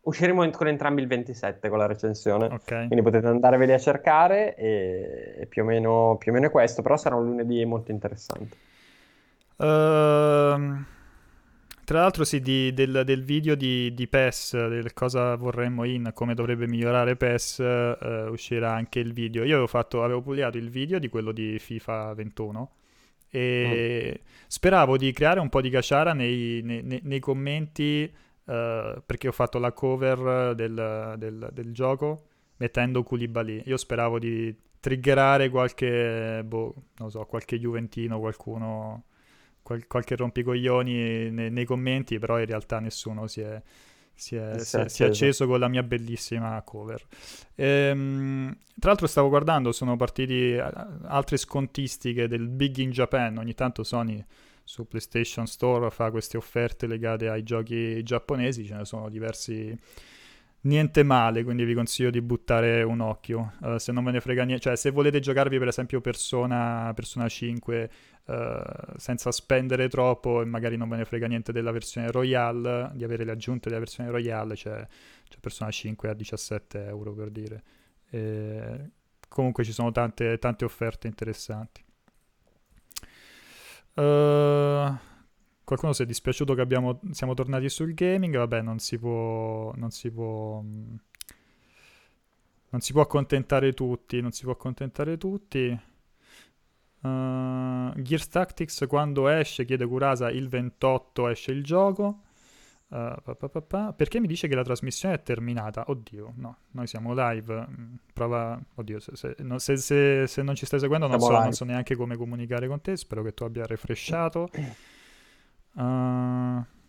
Usciremo con entrambi il 27 con la recensione, okay. quindi potete andarveli a cercare e, più, o meno, più, o meno, è questo, però sarà un lunedì molto interessante. Uh, tra l'altro sì, di, del, del, video di, di, PES, del cosa vorremmo in, come dovrebbe migliorare PES, uh, uscirà anche il video. Io avevo, fatto, avevo pubblicato il video di quello di FIFA 21 e mm. speravo di creare un po' di caciara nei, nei, nei, nei commenti uh, perché ho fatto la cover del, del, del gioco mettendo Koulibaly. Io speravo di triggerare qualche, boh, non so, qualche Juventino, qualcuno, qual- qualche rompicoglioni nei, nei, commenti, però in realtà nessuno si è, si è, si è, si è acceso con la mia bellissima cover. Ehm, tra l'altro stavo guardando, sono partiti altre scontistiche del Big in Japan, ogni tanto Sony su PlayStation Store fa queste offerte legate ai giochi giapponesi, ce ne sono diversi niente male, quindi vi consiglio di buttare un occhio. Uh, se non ve ne frega niente, cioè se volete giocarvi per esempio Persona, Persona 5 uh, eh, senza spendere troppo e magari non ve ne frega niente della versione Royale, di avere le aggiunte della versione Royale, c'è, c'è Persona 5 a 17 euro per dire. E comunque ci sono tante, tante offerte interessanti. Uh, qualcuno si è dispiaciuto che abbiamo, siamo tornati sul gaming. Vabbè, non si può. Non si può. Non si può accontentare tutti. Non si può accontentare tutti. Uh, Gears Tactics quando esce, chiede Curasa, il 28 esce il gioco. Uh, pa, pa, pa, perché mi dice che la trasmissione è terminata? Oddio, no, noi siamo live. Mm, prova, oddio, se, se, no, se, se non ci stai seguendo, non so, non so, neanche come comunicare con te. Spero che tu abbia refresciato. Uh...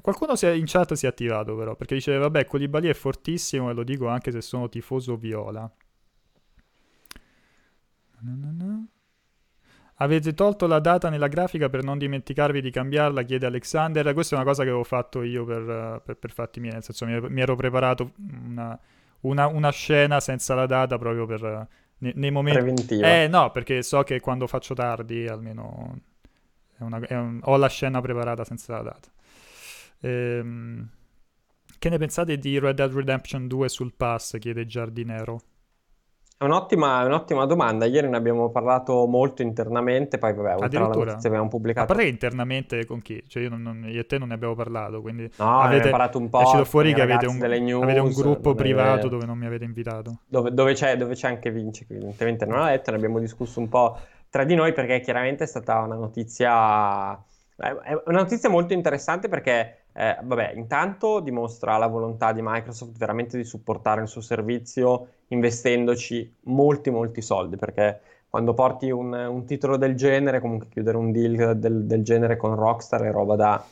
Qualcuno si è, in chat si è attivato, però, perché dice: Vabbè, Colibali è fortissimo, e lo dico anche se sono tifoso viola. No, no, no. Avete tolto la data nella grafica per non dimenticarvi di cambiarla, chiede Alexander. Questa è una cosa che avevo fatto io per, per, per fatti miei, nel senso mi, mi ero preparato una, una, una, scena senza la data proprio per nei, nei momenti... Preventiva. Eh no, perché so che quando faccio tardi almeno è una, è un... ho la scena preparata senza la data. Ehm... Che ne pensate di Red Dead Redemption 2 sul pass? chiede Giardinero. È un'ottima, un'ottima, domanda. Ieri ne abbiamo parlato molto internamente, poi vabbè, oltre alla notizia abbiamo pubblicato. Ma perché internamente con chi? Cioè io, non, non, io e te non ne abbiamo parlato, quindi no, avete parlato un po'. È uscito fuori che avete un, news, avete un, gruppo privato dove non mi avete invitato. Dove, dove, c'è, dove c'è, anche Vinci, che evidentemente non ha letto, ne abbiamo discusso un po' tra di noi perché chiaramente è stata una notizia... È una notizia molto interessante perché eh, vabbè, intanto dimostra la volontà di Microsoft veramente di supportare il suo servizio investendoci molti, molti soldi, perché quando porti un, un titolo del genere, comunque chiudere un deal del, del, genere con Rockstar è roba da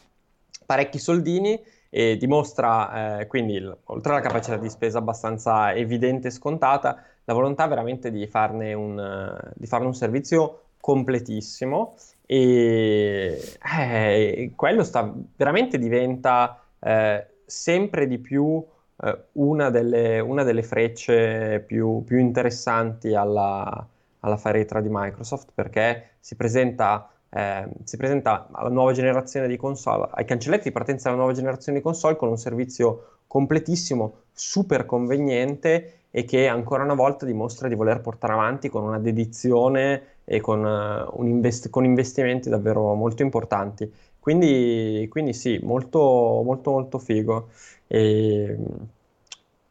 parecchi soldini e dimostra eh, quindi, oltre alla capacità di spesa abbastanza evidente e scontata, la volontà veramente di farne un, di farne un servizio completissimo e eh, quello sta, veramente diventa eh, sempre di più eh, una, delle, una, delle, frecce più, più interessanti alla, alla faretra di Microsoft perché si presenta eh, si presenta alla nuova generazione di console, ai cancelletti di partenza della nuova generazione di console con un servizio completissimo, super conveniente e che ancora una volta dimostra di voler portare avanti con una dedizione e con, uh, invest- con investimenti davvero molto importanti. Quindi, quindi sì, molto, molto, molto figo. E,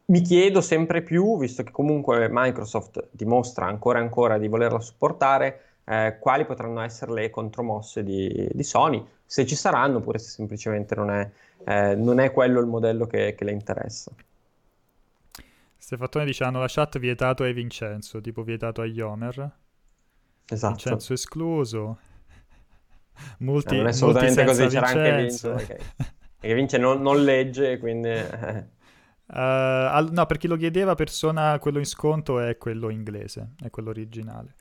mi chiedo sempre più, visto che comunque Microsoft dimostra ancora e ancora di volerla supportare, eh, quali potranno essere le contromosse di, di, Sony, se ci saranno, oppure se semplicemente non è, eh, non è quello il modello che, che le interessa. Stefattone dice hanno lasciato vietato ai Vincenzo, tipo vietato agli Homer. Esatto. Vincenzo escluso. Multi, no, non è assolutamente così, c'era anche Vince. Perché, perché Vince non, non legge, quindi... Uh, al, no, per chi lo chiedeva, persona quello in sconto è quello inglese, è quello originale.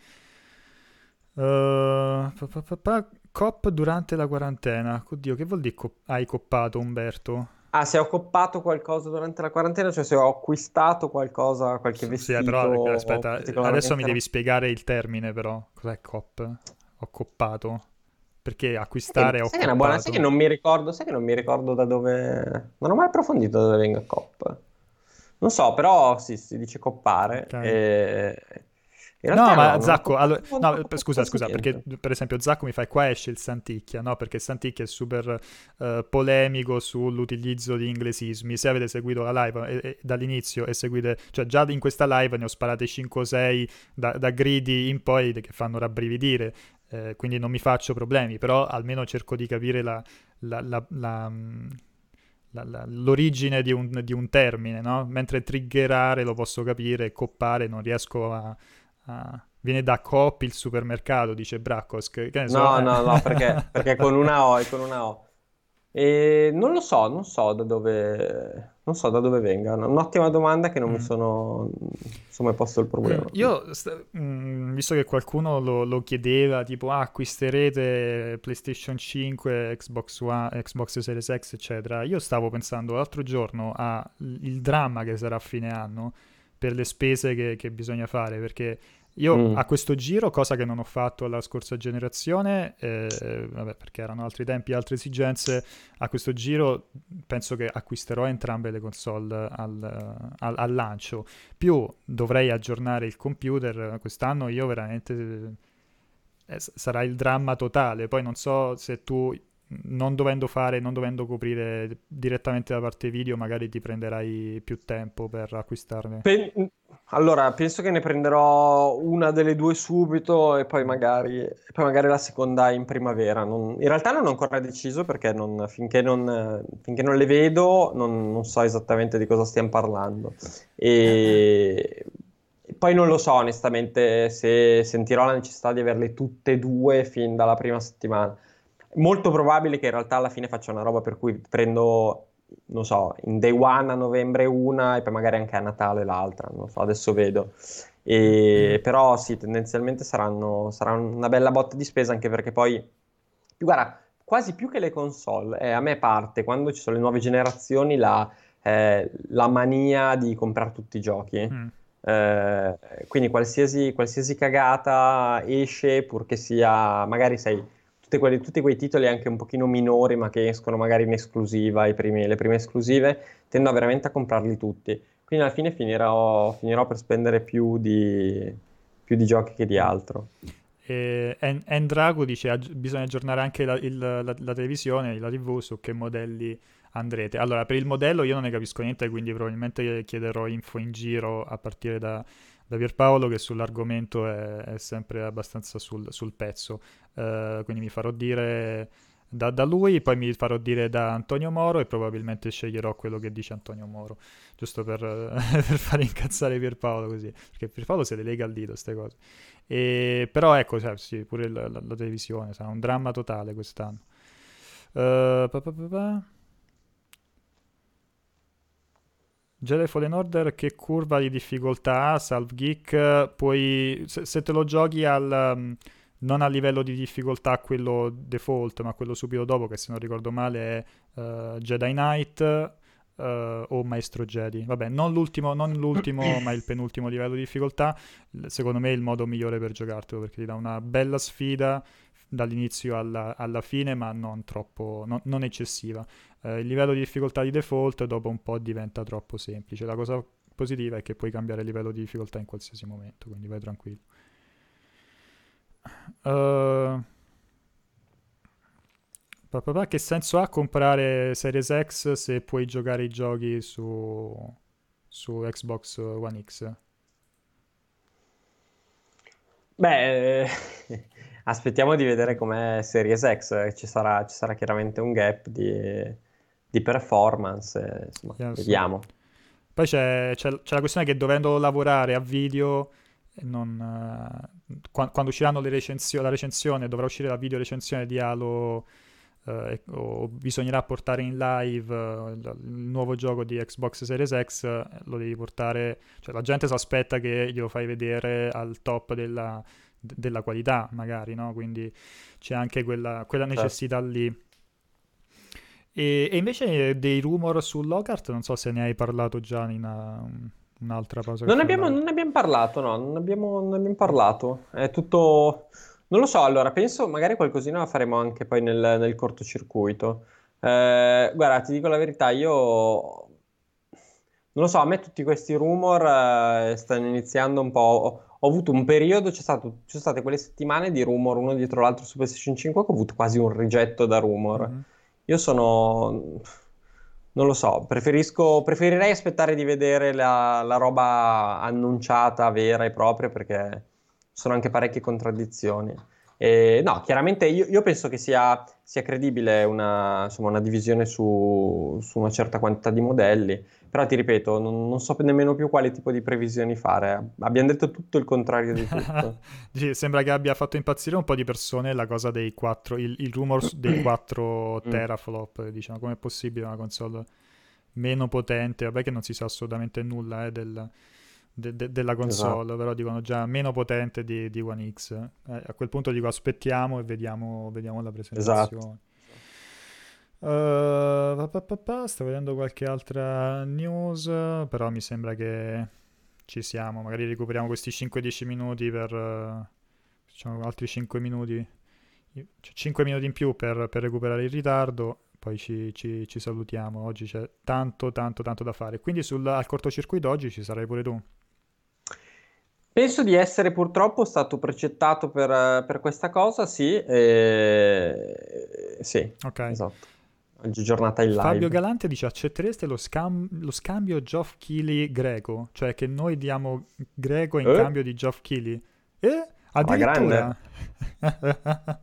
Uh, pa, pa, pa, cop durante la quarantena. Oddio, che vuol dire co- hai coppato, Umberto? Ah, se ho coppato qualcosa durante la quarantena, cioè se ho acquistato qualcosa, qualche sì, vestito... Sì, però aspetta, adesso mi devi spiegare il termine però. Cos'è cop? Ho coppato. Perché acquistare ho sai buona, sai che non mi ricordo, sai che non mi ricordo da dove... Non ho mai approfondito da dove venga cop. Non so, però sì, si dice coppare. Okay. E... No, ma Zacco, allora, no, scusa, scusa, perché per esempio Zacco mi fa qua esce il Santicchia, no? Perché Santicchia è super uh, polemico sull'utilizzo di inglesismi. Se avete seguito la live e, e, dall'inizio e seguite, cioè già in questa live ne ho sparate 5 o 6 da, da gridi in poi che fanno rabbrividire eh, quindi non mi faccio problemi, però almeno cerco di capire la, la, la, l'origine di un, di un termine, no? mentre triggerare lo posso capire, coppare non riesco a... a... Viene da Coop il supermercato, dice Braccos. Che, che so, no, no, no, perché, perché con una O, con una O. E non lo so, non so da dove, non so da dove venga. Un'ottima domanda che non mm. mi sono, mai posto il problema. Eh, io, st- mh, mm, visto che qualcuno lo, lo, chiedeva, tipo, ah, acquisterete PlayStation 5, Xbox One, Xbox Series X, eccetera, io stavo pensando l'altro giorno al dramma che sarà a fine anno per le spese che, che bisogna fare, perché io mm. a questo giro, cosa che non ho fatto alla scorsa generazione, eh, vabbè, perché erano altri tempi, altre esigenze, a questo giro penso che acquisterò entrambe le console al, al, al lancio. Più dovrei aggiornare il computer quest'anno, io veramente eh, sarà il dramma totale. Poi non so se tu non dovendo fare, non dovendo coprire direttamente la parte video, magari ti prenderai più tempo per acquistarne. Pen- allora, penso che ne prenderò una delle due subito e poi magari, poi magari la seconda in primavera. Non, in realtà non ho ancora deciso perché non, finché, non, finché, non, le vedo non, non, so esattamente di cosa stiamo parlando. E, e poi non lo so onestamente se sentirò la necessità di averle tutte e due fin dalla prima settimana molto probabile che in realtà alla fine faccia una roba per cui prendo, non so, in day one a novembre una e poi magari anche a Natale l'altra, non so, adesso vedo. E, mm. Però sì, tendenzialmente saranno, sarà una bella botta di spesa anche perché poi, guarda, quasi più che le console, eh, a me parte quando ci sono le nuove generazioni la, eh, la mania di comprare tutti i giochi. Mm. Eh, quindi qualsiasi, qualsiasi cagata esce, purché sia, magari sei quelle, tutti quei titoli anche un pochino minori, ma che escono magari in esclusiva, primi, le prime esclusive, tendo veramente a comprarli tutti. Quindi alla fine finirò, finirò per spendere più di, più di, giochi che di altro. E Endrago dice che bisogna aggiornare anche la, il, la, la, televisione, la tv su che modelli andrete. Allora, per il modello io non ne capisco niente, quindi probabilmente chiederò info in giro a partire da, da Pierpaolo che sull'argomento è, è sempre abbastanza sul, sul pezzo. Uh, quindi mi farò dire da, da, lui, poi mi farò dire da Antonio Moro e probabilmente sceglierò quello che dice Antonio Moro, giusto per, per fare incazzare Pierpaolo così, perché Pierpaolo se le lega al dito queste cose. E, però ecco, cioè, sì, pure la, la, la, televisione, sarà un dramma totale quest'anno. Uh, Jedi Fallen Order che curva di difficoltà ha, Salve Geek, poi se, se, te lo giochi al, um, non a livello di difficoltà quello default, ma quello subito dopo, che se non ricordo male è uh, Jedi Knight uh, o Maestro Jedi. Vabbè, non l'ultimo, non l'ultimo ma il penultimo livello di difficoltà, secondo me è il modo migliore per giocartelo, perché ti dà una bella sfida dall'inizio alla, alla, fine, ma non troppo, no, non eccessiva. Eh, il livello di difficoltà di default dopo un po' diventa troppo semplice. La cosa positiva è che puoi cambiare livello di difficoltà in qualsiasi momento, quindi vai tranquillo. Uh, papà, che senso ha comprare Series X se puoi giocare i giochi su, su Xbox One X? Beh, aspettiamo di vedere com'è Series X, ci sarà, ci sarà chiaramente un gap di, di performance, insomma, yeah, vediamo. Sì. Poi c'è, c'è, c'è, la questione che dovendo lavorare a video, non, uh, quando usciranno le recensioni, la recensione, dovrà uscire la video recensione di Halo eh, o bisognerà portare in live uh, il nuovo gioco di Xbox Series X, lo devi portare, cioè la gente si aspetta che glielo fai vedere al top della, della qualità, magari, no? Quindi c'è anche quella, quella certo. necessità certo. lì. E, e, invece dei rumor su Lockhart, non so se ne hai parlato già in una, un'altra pausa. Non abbiamo, non abbiamo parlato, no, non abbiamo, non abbiamo parlato. È tutto non lo so, allora penso magari qualcosina la faremo anche poi nel, nel cortocircuito. Eh, guarda, ti dico la verità, io non lo so, a me tutti questi rumor eh, stanno iniziando un po'. Ho, ho avuto un periodo, c'è stato, ci sono state quelle settimane di rumor uno dietro l'altro su PlayStation 5 che ho avuto quasi un rigetto da rumor. Mm-hmm. Io sono. Non lo so, preferisco, preferirei aspettare di vedere la, la roba annunciata, vera e propria, perché sono anche parecchie contraddizioni. E, no, chiaramente io, io penso che sia, sia credibile una, insomma, una divisione su, su, una certa quantità di modelli, però ti ripeto, non, non, so nemmeno più quale tipo di previsioni fare. Abbiamo detto tutto il contrario di tutto. sì, sembra che abbia fatto impazzire un po' di persone la cosa dei 4, il, il rumor dei 4 mm. teraflop, diciamo, com'è possibile una console meno potente, vabbè che non si sa assolutamente nulla eh, del de- de- della console, esatto. però dicono già meno potente di, di One X. Eh, a quel punto dico aspettiamo e vediamo, vediamo la presentazione. Esatto. Uh, pa, pa, pa, sto vedendo qualche altra news, però mi sembra che ci siamo. Magari recuperiamo questi 5-10 minuti per... Uh, facciamo altri 5 minuti. 5 minuti in più per, per recuperare il ritardo poi ci, ci, ci, salutiamo. Oggi c'è tanto, tanto, tanto da fare. Quindi sul, al cortocircuito oggi ci sarai pure tu. Penso di essere purtroppo stato precettato per, per questa cosa, sì. E... Sì, ok. Esatto. Oggi giornata in live. Fabio Galante dice accettereste lo, scam- lo scambio Geoff Keighley greco? Cioè che noi diamo greco in eh? cambio di Geoff Keighley? Eh? Addirittura?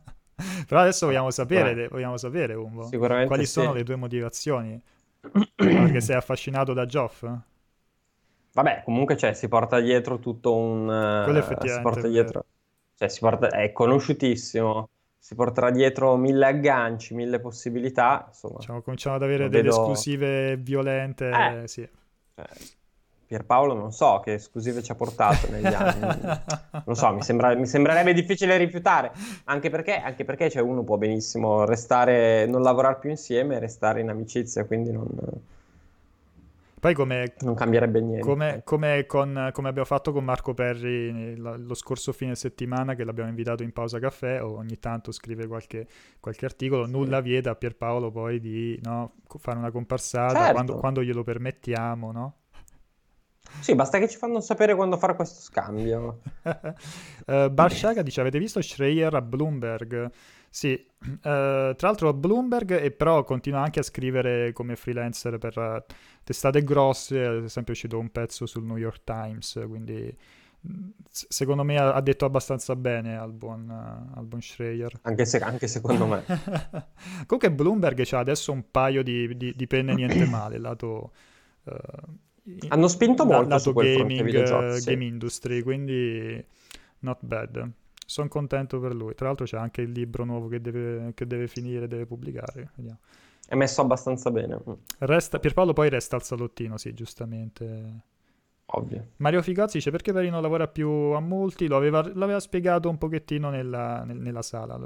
Però adesso vogliamo sapere, vogliamo sapere Umbo, quali sì. sono le tue motivazioni. Perché sei affascinato da Geoff? Vabbè, comunque cioè, si porta dietro tutto un... Quello effettivamente si porta dietro, cioè, si porta, è conosciutissimo, si porterà dietro mille agganci, mille possibilità, insomma. Diciamo, cominciamo ad avere delle vedo... esclusive violente, eh, sì. Cioè, Pierpaolo non so che esclusive ci ha portato negli anni, non so, mi, sembra, mi, sembrerebbe difficile rifiutare, anche perché, anche perché cioè, uno può benissimo restare, non lavorare più insieme e restare in amicizia, quindi non poi come, non cambierebbe niente. Come, come, con, come, abbiamo fatto con Marco Perri lo scorso fine settimana che l'abbiamo invitato in pausa caffè o ogni tanto scrive qualche, qualche articolo, sì. nulla vieta a Pierpaolo poi di no, fare una comparsata certo. quando, quando glielo permettiamo, no? Sì, basta che ci fanno sapere quando fare questo scambio. uh, Barshaga dice: Avete visto Schreier a Bloomberg? Sì, uh, tra l'altro Bloomberg e però continua anche a scrivere come freelancer per testate grosse, ad esempio è uscito un pezzo sul New York Times, quindi secondo me ha, detto abbastanza bene al buon, uh, al buon Schreier. Anche, se, anche secondo me. Comunque Bloomberg ha adesso un paio di, di, di penne niente male, lato... Uh, hanno spinto molto lato su quel gaming, sì. game industry, quindi not bad. Sono contento per lui. Tra l'altro c'è anche il libro nuovo che deve, che deve finire, deve pubblicare. Vediamo. È messo abbastanza bene. Resta, Pierpaolo poi resta al salottino, sì, giustamente. Ovvio. Mario Figazzi dice perché Peri non lavora più a molti, lo aveva, l'aveva spiegato un pochettino nella, nel, nella sala,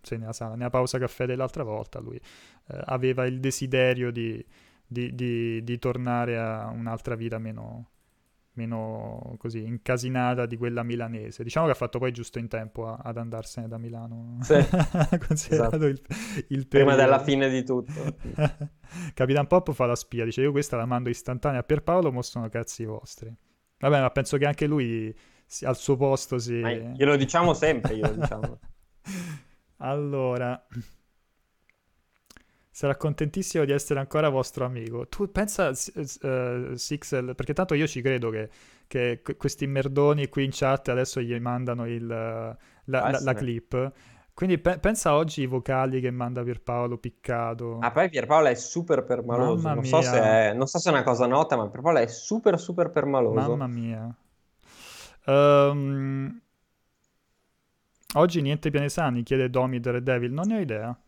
sì, nella sala, nella pausa caffè dell'altra volta, lui eh, aveva il desiderio di, di, di, di, tornare a un'altra vita meno, meno così incasinata di quella milanese. Diciamo che ha fatto poi giusto in tempo a, ad andarsene da Milano, sì, considerato esatto. il, il Prima della fine di tutto. Capitan Pop fa la spia, dice io questa la mando istantanea a Pierpaolo, mo sono cazzi vostri. Vabbè, ma penso che anche lui al suo posto si... Ma glielo diciamo sempre, glielo diciamo. allora... Sarà contentissimo di essere ancora vostro amico. Tu pensa, uh, Sixel, perché tanto io ci credo che, che, questi merdoni qui in chat adesso gli mandano il, la, la, la, clip. Quindi pe- pensa oggi i vocali che manda Pierpaolo piccato. Ah, poi Pierpaolo è super permaloso. Non so, se è, non so se è una cosa nota, ma Pierpaolo è super super permaloso. Mamma mia. Um, oggi niente piani sani, chiede Domi Devil. Non ne ho idea.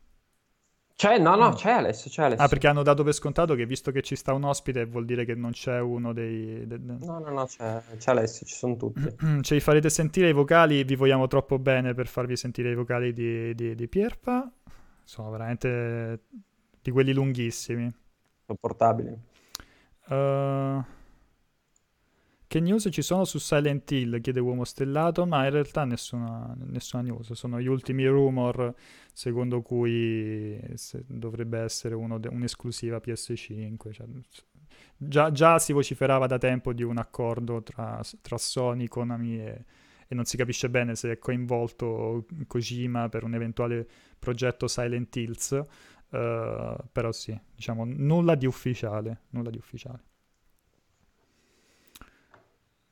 C'è, no, no, mm. c'è Alessio, c'è Alessio. Ah, perché hanno dato per scontato che visto che ci sta un ospite vuol dire che non c'è uno dei... De. No, no, no, c'è, c'è, Alessio, ci sono tutti. ci farete sentire i vocali, vi vogliamo troppo bene per farvi sentire i vocali di, di, di Pierpa. Sono veramente di quelli lunghissimi. Sopportabili. Uh... Che news ci sono su Silent Hill? chiede Uomo Stellato, ma in realtà nessuna, nessuna news. Sono gli ultimi rumor secondo cui dovrebbe essere de- un'esclusiva PS5. Cioè, già, già, si vociferava da tempo di un accordo tra, tra Sony, Konami e, e, non si capisce bene se è coinvolto Kojima per un eventuale progetto Silent Hills. Uh, però sì, diciamo, nulla di ufficiale. Nulla di ufficiale.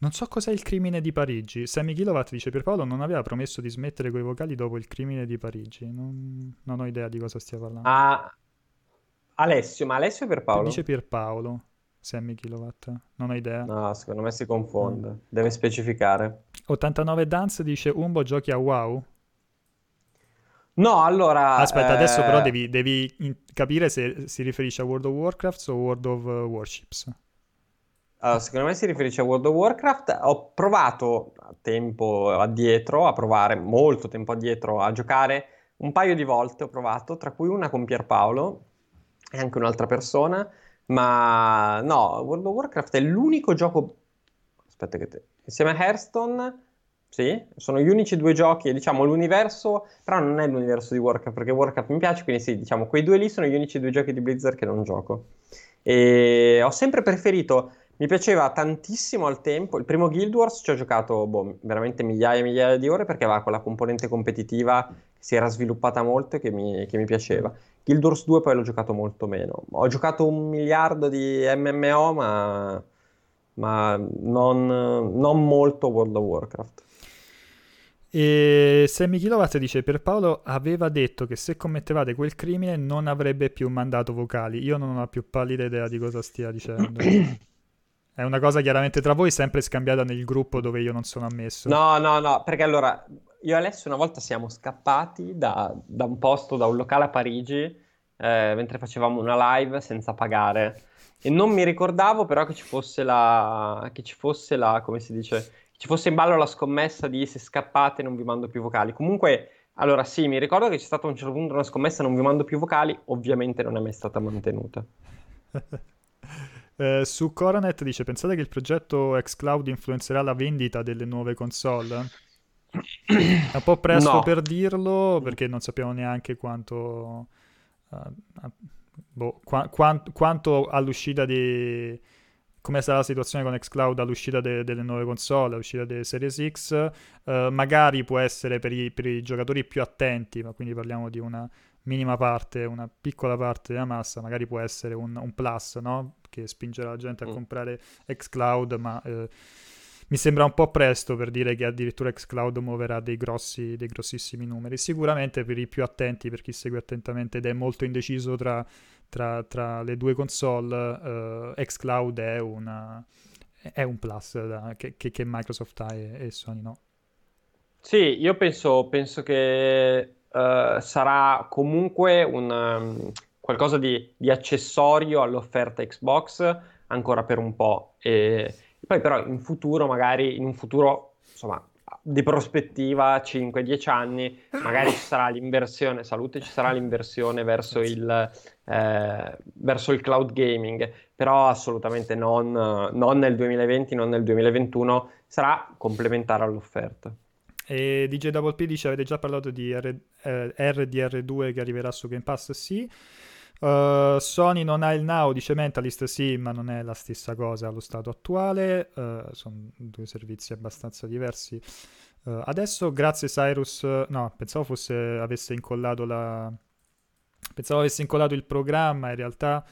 Non so cos'è il crimine di Parigi. Sammy Kilowatt dice Pierpaolo non aveva promesso di smettere coi vocali dopo il crimine di Parigi. Non, non ho idea di cosa stia parlando. Ah, Alessio, ma Alessio o Pierpaolo? Dice Pierpaolo. Sammy Kilowatt. Non ho idea. No, secondo me si confonde. Mm. Deve specificare. 89 Dance dice Umbo giochi a WoW? No, allora... Aspetta, eh... adesso però devi, devi capire se si riferisce a World of Warcraft o World of Warships. Uh, secondo me si riferisce a World of Warcraft. Ho provato tempo addietro a provare, molto tempo addietro a giocare un paio di volte. Ho provato, tra cui una con Pierpaolo e anche un'altra persona. Ma no, World of Warcraft è l'unico gioco. Aspetta, che te... insieme a Hearthstone. Sì, sono gli unici due giochi, diciamo l'universo, però non è l'universo di Warcraft perché Warcraft mi piace, quindi sì, diciamo quei due lì sono gli unici due giochi di Blizzard che non gioco. E ho sempre preferito mi piaceva tantissimo al tempo. Il primo Guild Wars ci ho giocato boh, veramente migliaia e migliaia di ore perché aveva quella componente competitiva che si era sviluppata molto e che mi, che mi piaceva. Guild Wars 2 poi l'ho giocato molto meno. Ho giocato un miliardo di MMO, ma, ma non, non molto World of Warcraft. E Sammy Kilowatt dice: Per Paolo aveva detto che se commettevate quel crimine non avrebbe più mandato vocali. Io non ho più pallida idea di cosa stia dicendo. È una cosa chiaramente tra voi, sempre scambiata nel gruppo dove io non sono ammesso. No, no, no, perché allora io e Alessio una volta siamo scappati da, da un posto, da un locale a Parigi, eh, mentre facevamo una live senza pagare. E non mi ricordavo però che ci fosse la, che ci fosse la, come si dice, ci fosse in ballo la scommessa di se scappate non vi mando più vocali. Comunque, allora sì, mi ricordo che c'è stata a un certo punto una scommessa non vi mando più vocali, ovviamente non è mai stata mantenuta. Eh, su Coronet dice: Pensate che il progetto xCloud influenzerà la vendita delle nuove console? È un po' presto no. per dirlo perché non sappiamo neanche quanto. Uh, boh, qua, quant, quanto all'uscita di. come sarà la situazione con xCloud all'uscita de, delle nuove console, all'uscita delle Series X. Uh, magari può essere per i, per i giocatori più attenti, ma quindi parliamo di una minima parte, una piccola parte della massa, magari può essere un, un plus, no? Che spingerà la gente a mm. comprare xCloud, ma eh, mi sembra un po' presto per dire che addirittura xCloud muoverà dei, grossi, dei grossissimi numeri. Sicuramente per i più attenti, per chi segue attentamente ed è molto indeciso tra, tra, tra le due console, eh, xCloud è, una, è un plus da, che, che, Microsoft ha e, e Sony no. Sì, io penso, penso che uh, sarà comunque un, um, qualcosa di, di, accessorio all'offerta Xbox ancora per un po'. E, poi però in futuro, magari in un futuro, insomma, di prospettiva 5-10 anni, magari ci sarà l'inversione, salute, ci sarà l'inversione verso il, eh, verso il cloud gaming, però assolutamente non, non nel 2020, non nel 2021, sarà complementare all'offerta. E DJ Double P dice avete già parlato di R- eh, RDR2 che arriverà su Game Pass? Sì. Uh, Sony non ha il Now, dice Mentalist, sì, ma non è la stessa cosa allo stato attuale. Uh, sono due servizi abbastanza diversi. Uh, adesso, grazie Cyrus, no, pensavo fosse, avesse incollato la... Pensavo avesse incollato il programma, in realtà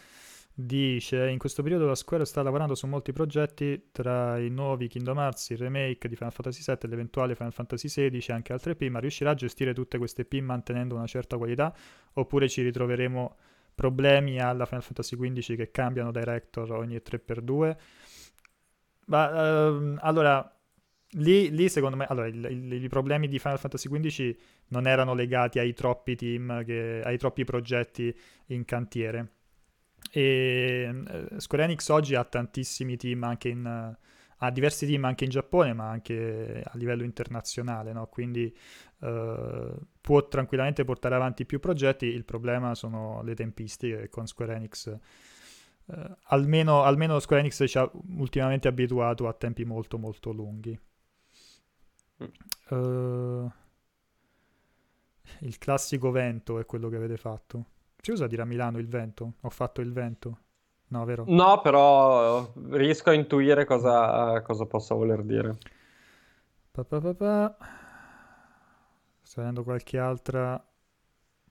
dice in questo periodo la Square sta lavorando su molti progetti tra i nuovi Kingdom Hearts, il remake di Final Fantasy VII, l'eventuale Final Fantasy XVI e anche altre P, ma riuscirà a gestire tutte queste P mantenendo una certa qualità oppure ci ritroveremo problemi alla Final Fantasy XV che cambiano director ogni 3x2. Ma uh, allora, lì, lì, secondo me, allora, il, il, i problemi di Final Fantasy XV non erano legati ai troppi team, che, ai troppi progetti in cantiere. E uh, Square Enix oggi ha tantissimi team anche in... Ha diversi team anche in Giappone, ma anche a livello internazionale, no? quindi uh, può tranquillamente portare avanti più progetti. Il problema sono le tempistiche con Square Enix. Uh, almeno, almeno, Square Enix ci ha ultimamente abituato a tempi molto molto lunghi. Uh, il classico vento è quello che avete fatto. Si usa dire a Milano il vento? Ho fatto il vento. No, vero? No, però riesco a intuire cosa, cosa possa voler dire. Pa, pa, pa. Sto vedendo qualche altra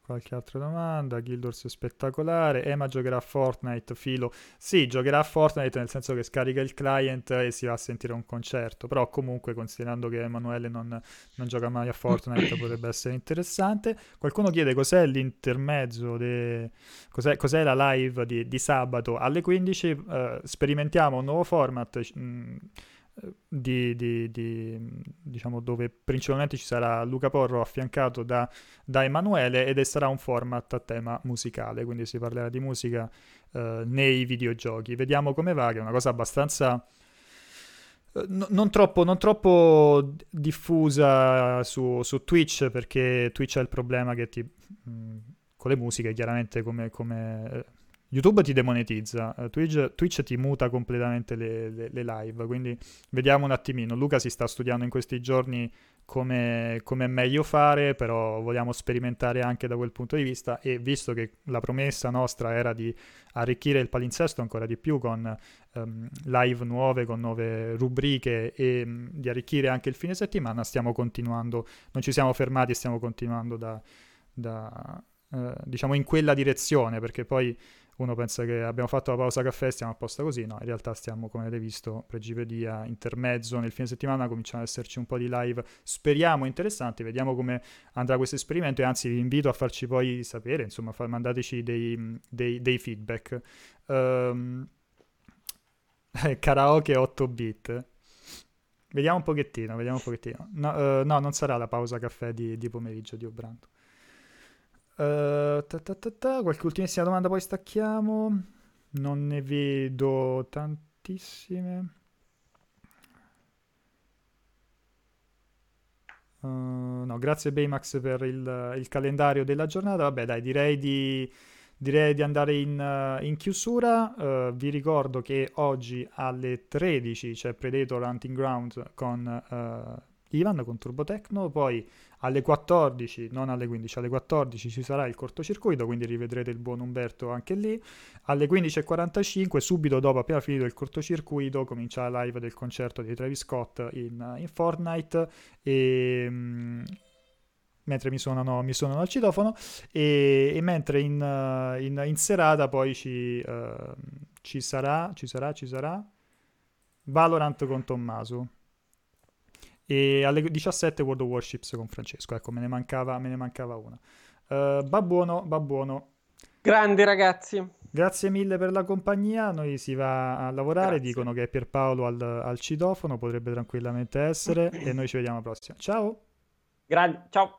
Qualche altra domanda? Guildors è spettacolare. Ema giocherà a Fortnite, filo. Sì, giocherà a Fortnite nel senso che scarica il client e si va a sentire un concerto. Però comunque, considerando che Emanuele non, non gioca mai a Fortnite, potrebbe essere interessante. Qualcuno chiede cos'è l'intermezzo, de... cos'è, cos'è, la live di, di, sabato alle 15. Uh, eh, sperimentiamo un nuovo format. Mh, mm, di, di, di, diciamo dove principalmente ci sarà Luca Porro affiancato da, da, Emanuele ed sarà un format a tema musicale, quindi si parlerà di musica eh, nei videogiochi. Vediamo come va, che è una cosa abbastanza... Eh, non troppo, non troppo, diffusa su, su, Twitch perché Twitch ha il problema che ti, mh, con le musiche chiaramente come, come eh, YouTube ti demonetizza, uh, Twitch, Twitch, ti muta completamente le, le, le, live, quindi vediamo un attimino. Luca si sta studiando in questi giorni come, come, è meglio fare, però vogliamo sperimentare anche da quel punto di vista e visto che la promessa nostra era di arricchire il palinsesto ancora di più con um, live nuove, con nuove rubriche e um, di arricchire anche il fine settimana, stiamo continuando, non ci siamo fermati, stiamo continuando da... da uh, diciamo in quella direzione perché poi uno pensa che abbiamo fatto la pausa caffè, stiamo a posto così, no, in realtà stiamo, come avete visto, pregipedia, intermezzo, nel fine settimana cominciano ad esserci un po' di live, speriamo interessanti, vediamo come andrà questo esperimento e anzi vi invito a farci poi sapere, insomma, fa, mandateci dei, dei, dei feedback. Um, karaoke 8 bit. Vediamo un pochettino, vediamo un pochettino. No, uh, no, non sarà la pausa caffè di, di pomeriggio di Obranto. Uh, ta ta ta qualche ultimissima domanda, poi stacchiamo. Non ne vedo tantissime. Uh, no, grazie Baymax per il, il, calendario della giornata. Vabbè, dai, direi di, direi di andare in, in chiusura. Uh, vi ricordo che oggi alle 13 c'è Predator Hunting Ground con Ivan con Turbo Tecno, poi alle 14, non alle 15, alle 14 ci sarà il cortocircuito, quindi rivedrete il buon Umberto anche lì. Alle 15.45, subito dopo, appena finito il cortocircuito, comincia la live del concerto di Travis Scott in, in Fortnite. E, mm, mentre mi suonano, mi suonano al citofono e, e mentre in, in, in, serata poi ci, uh, ci sarà, ci sarà, ci sarà Valorant con Tommaso e alle 17 World of Warships con Francesco. Ecco, me ne mancava, me ne mancava una. Uh, va buono, va buono. Grandi ragazzi. Grazie mille per la compagnia. Noi si va a lavorare. Grazie. Dicono che è Pierpaolo al, al citofono, potrebbe tranquillamente essere. e noi ci vediamo alla prossima. Ciao. Grandi, ciao.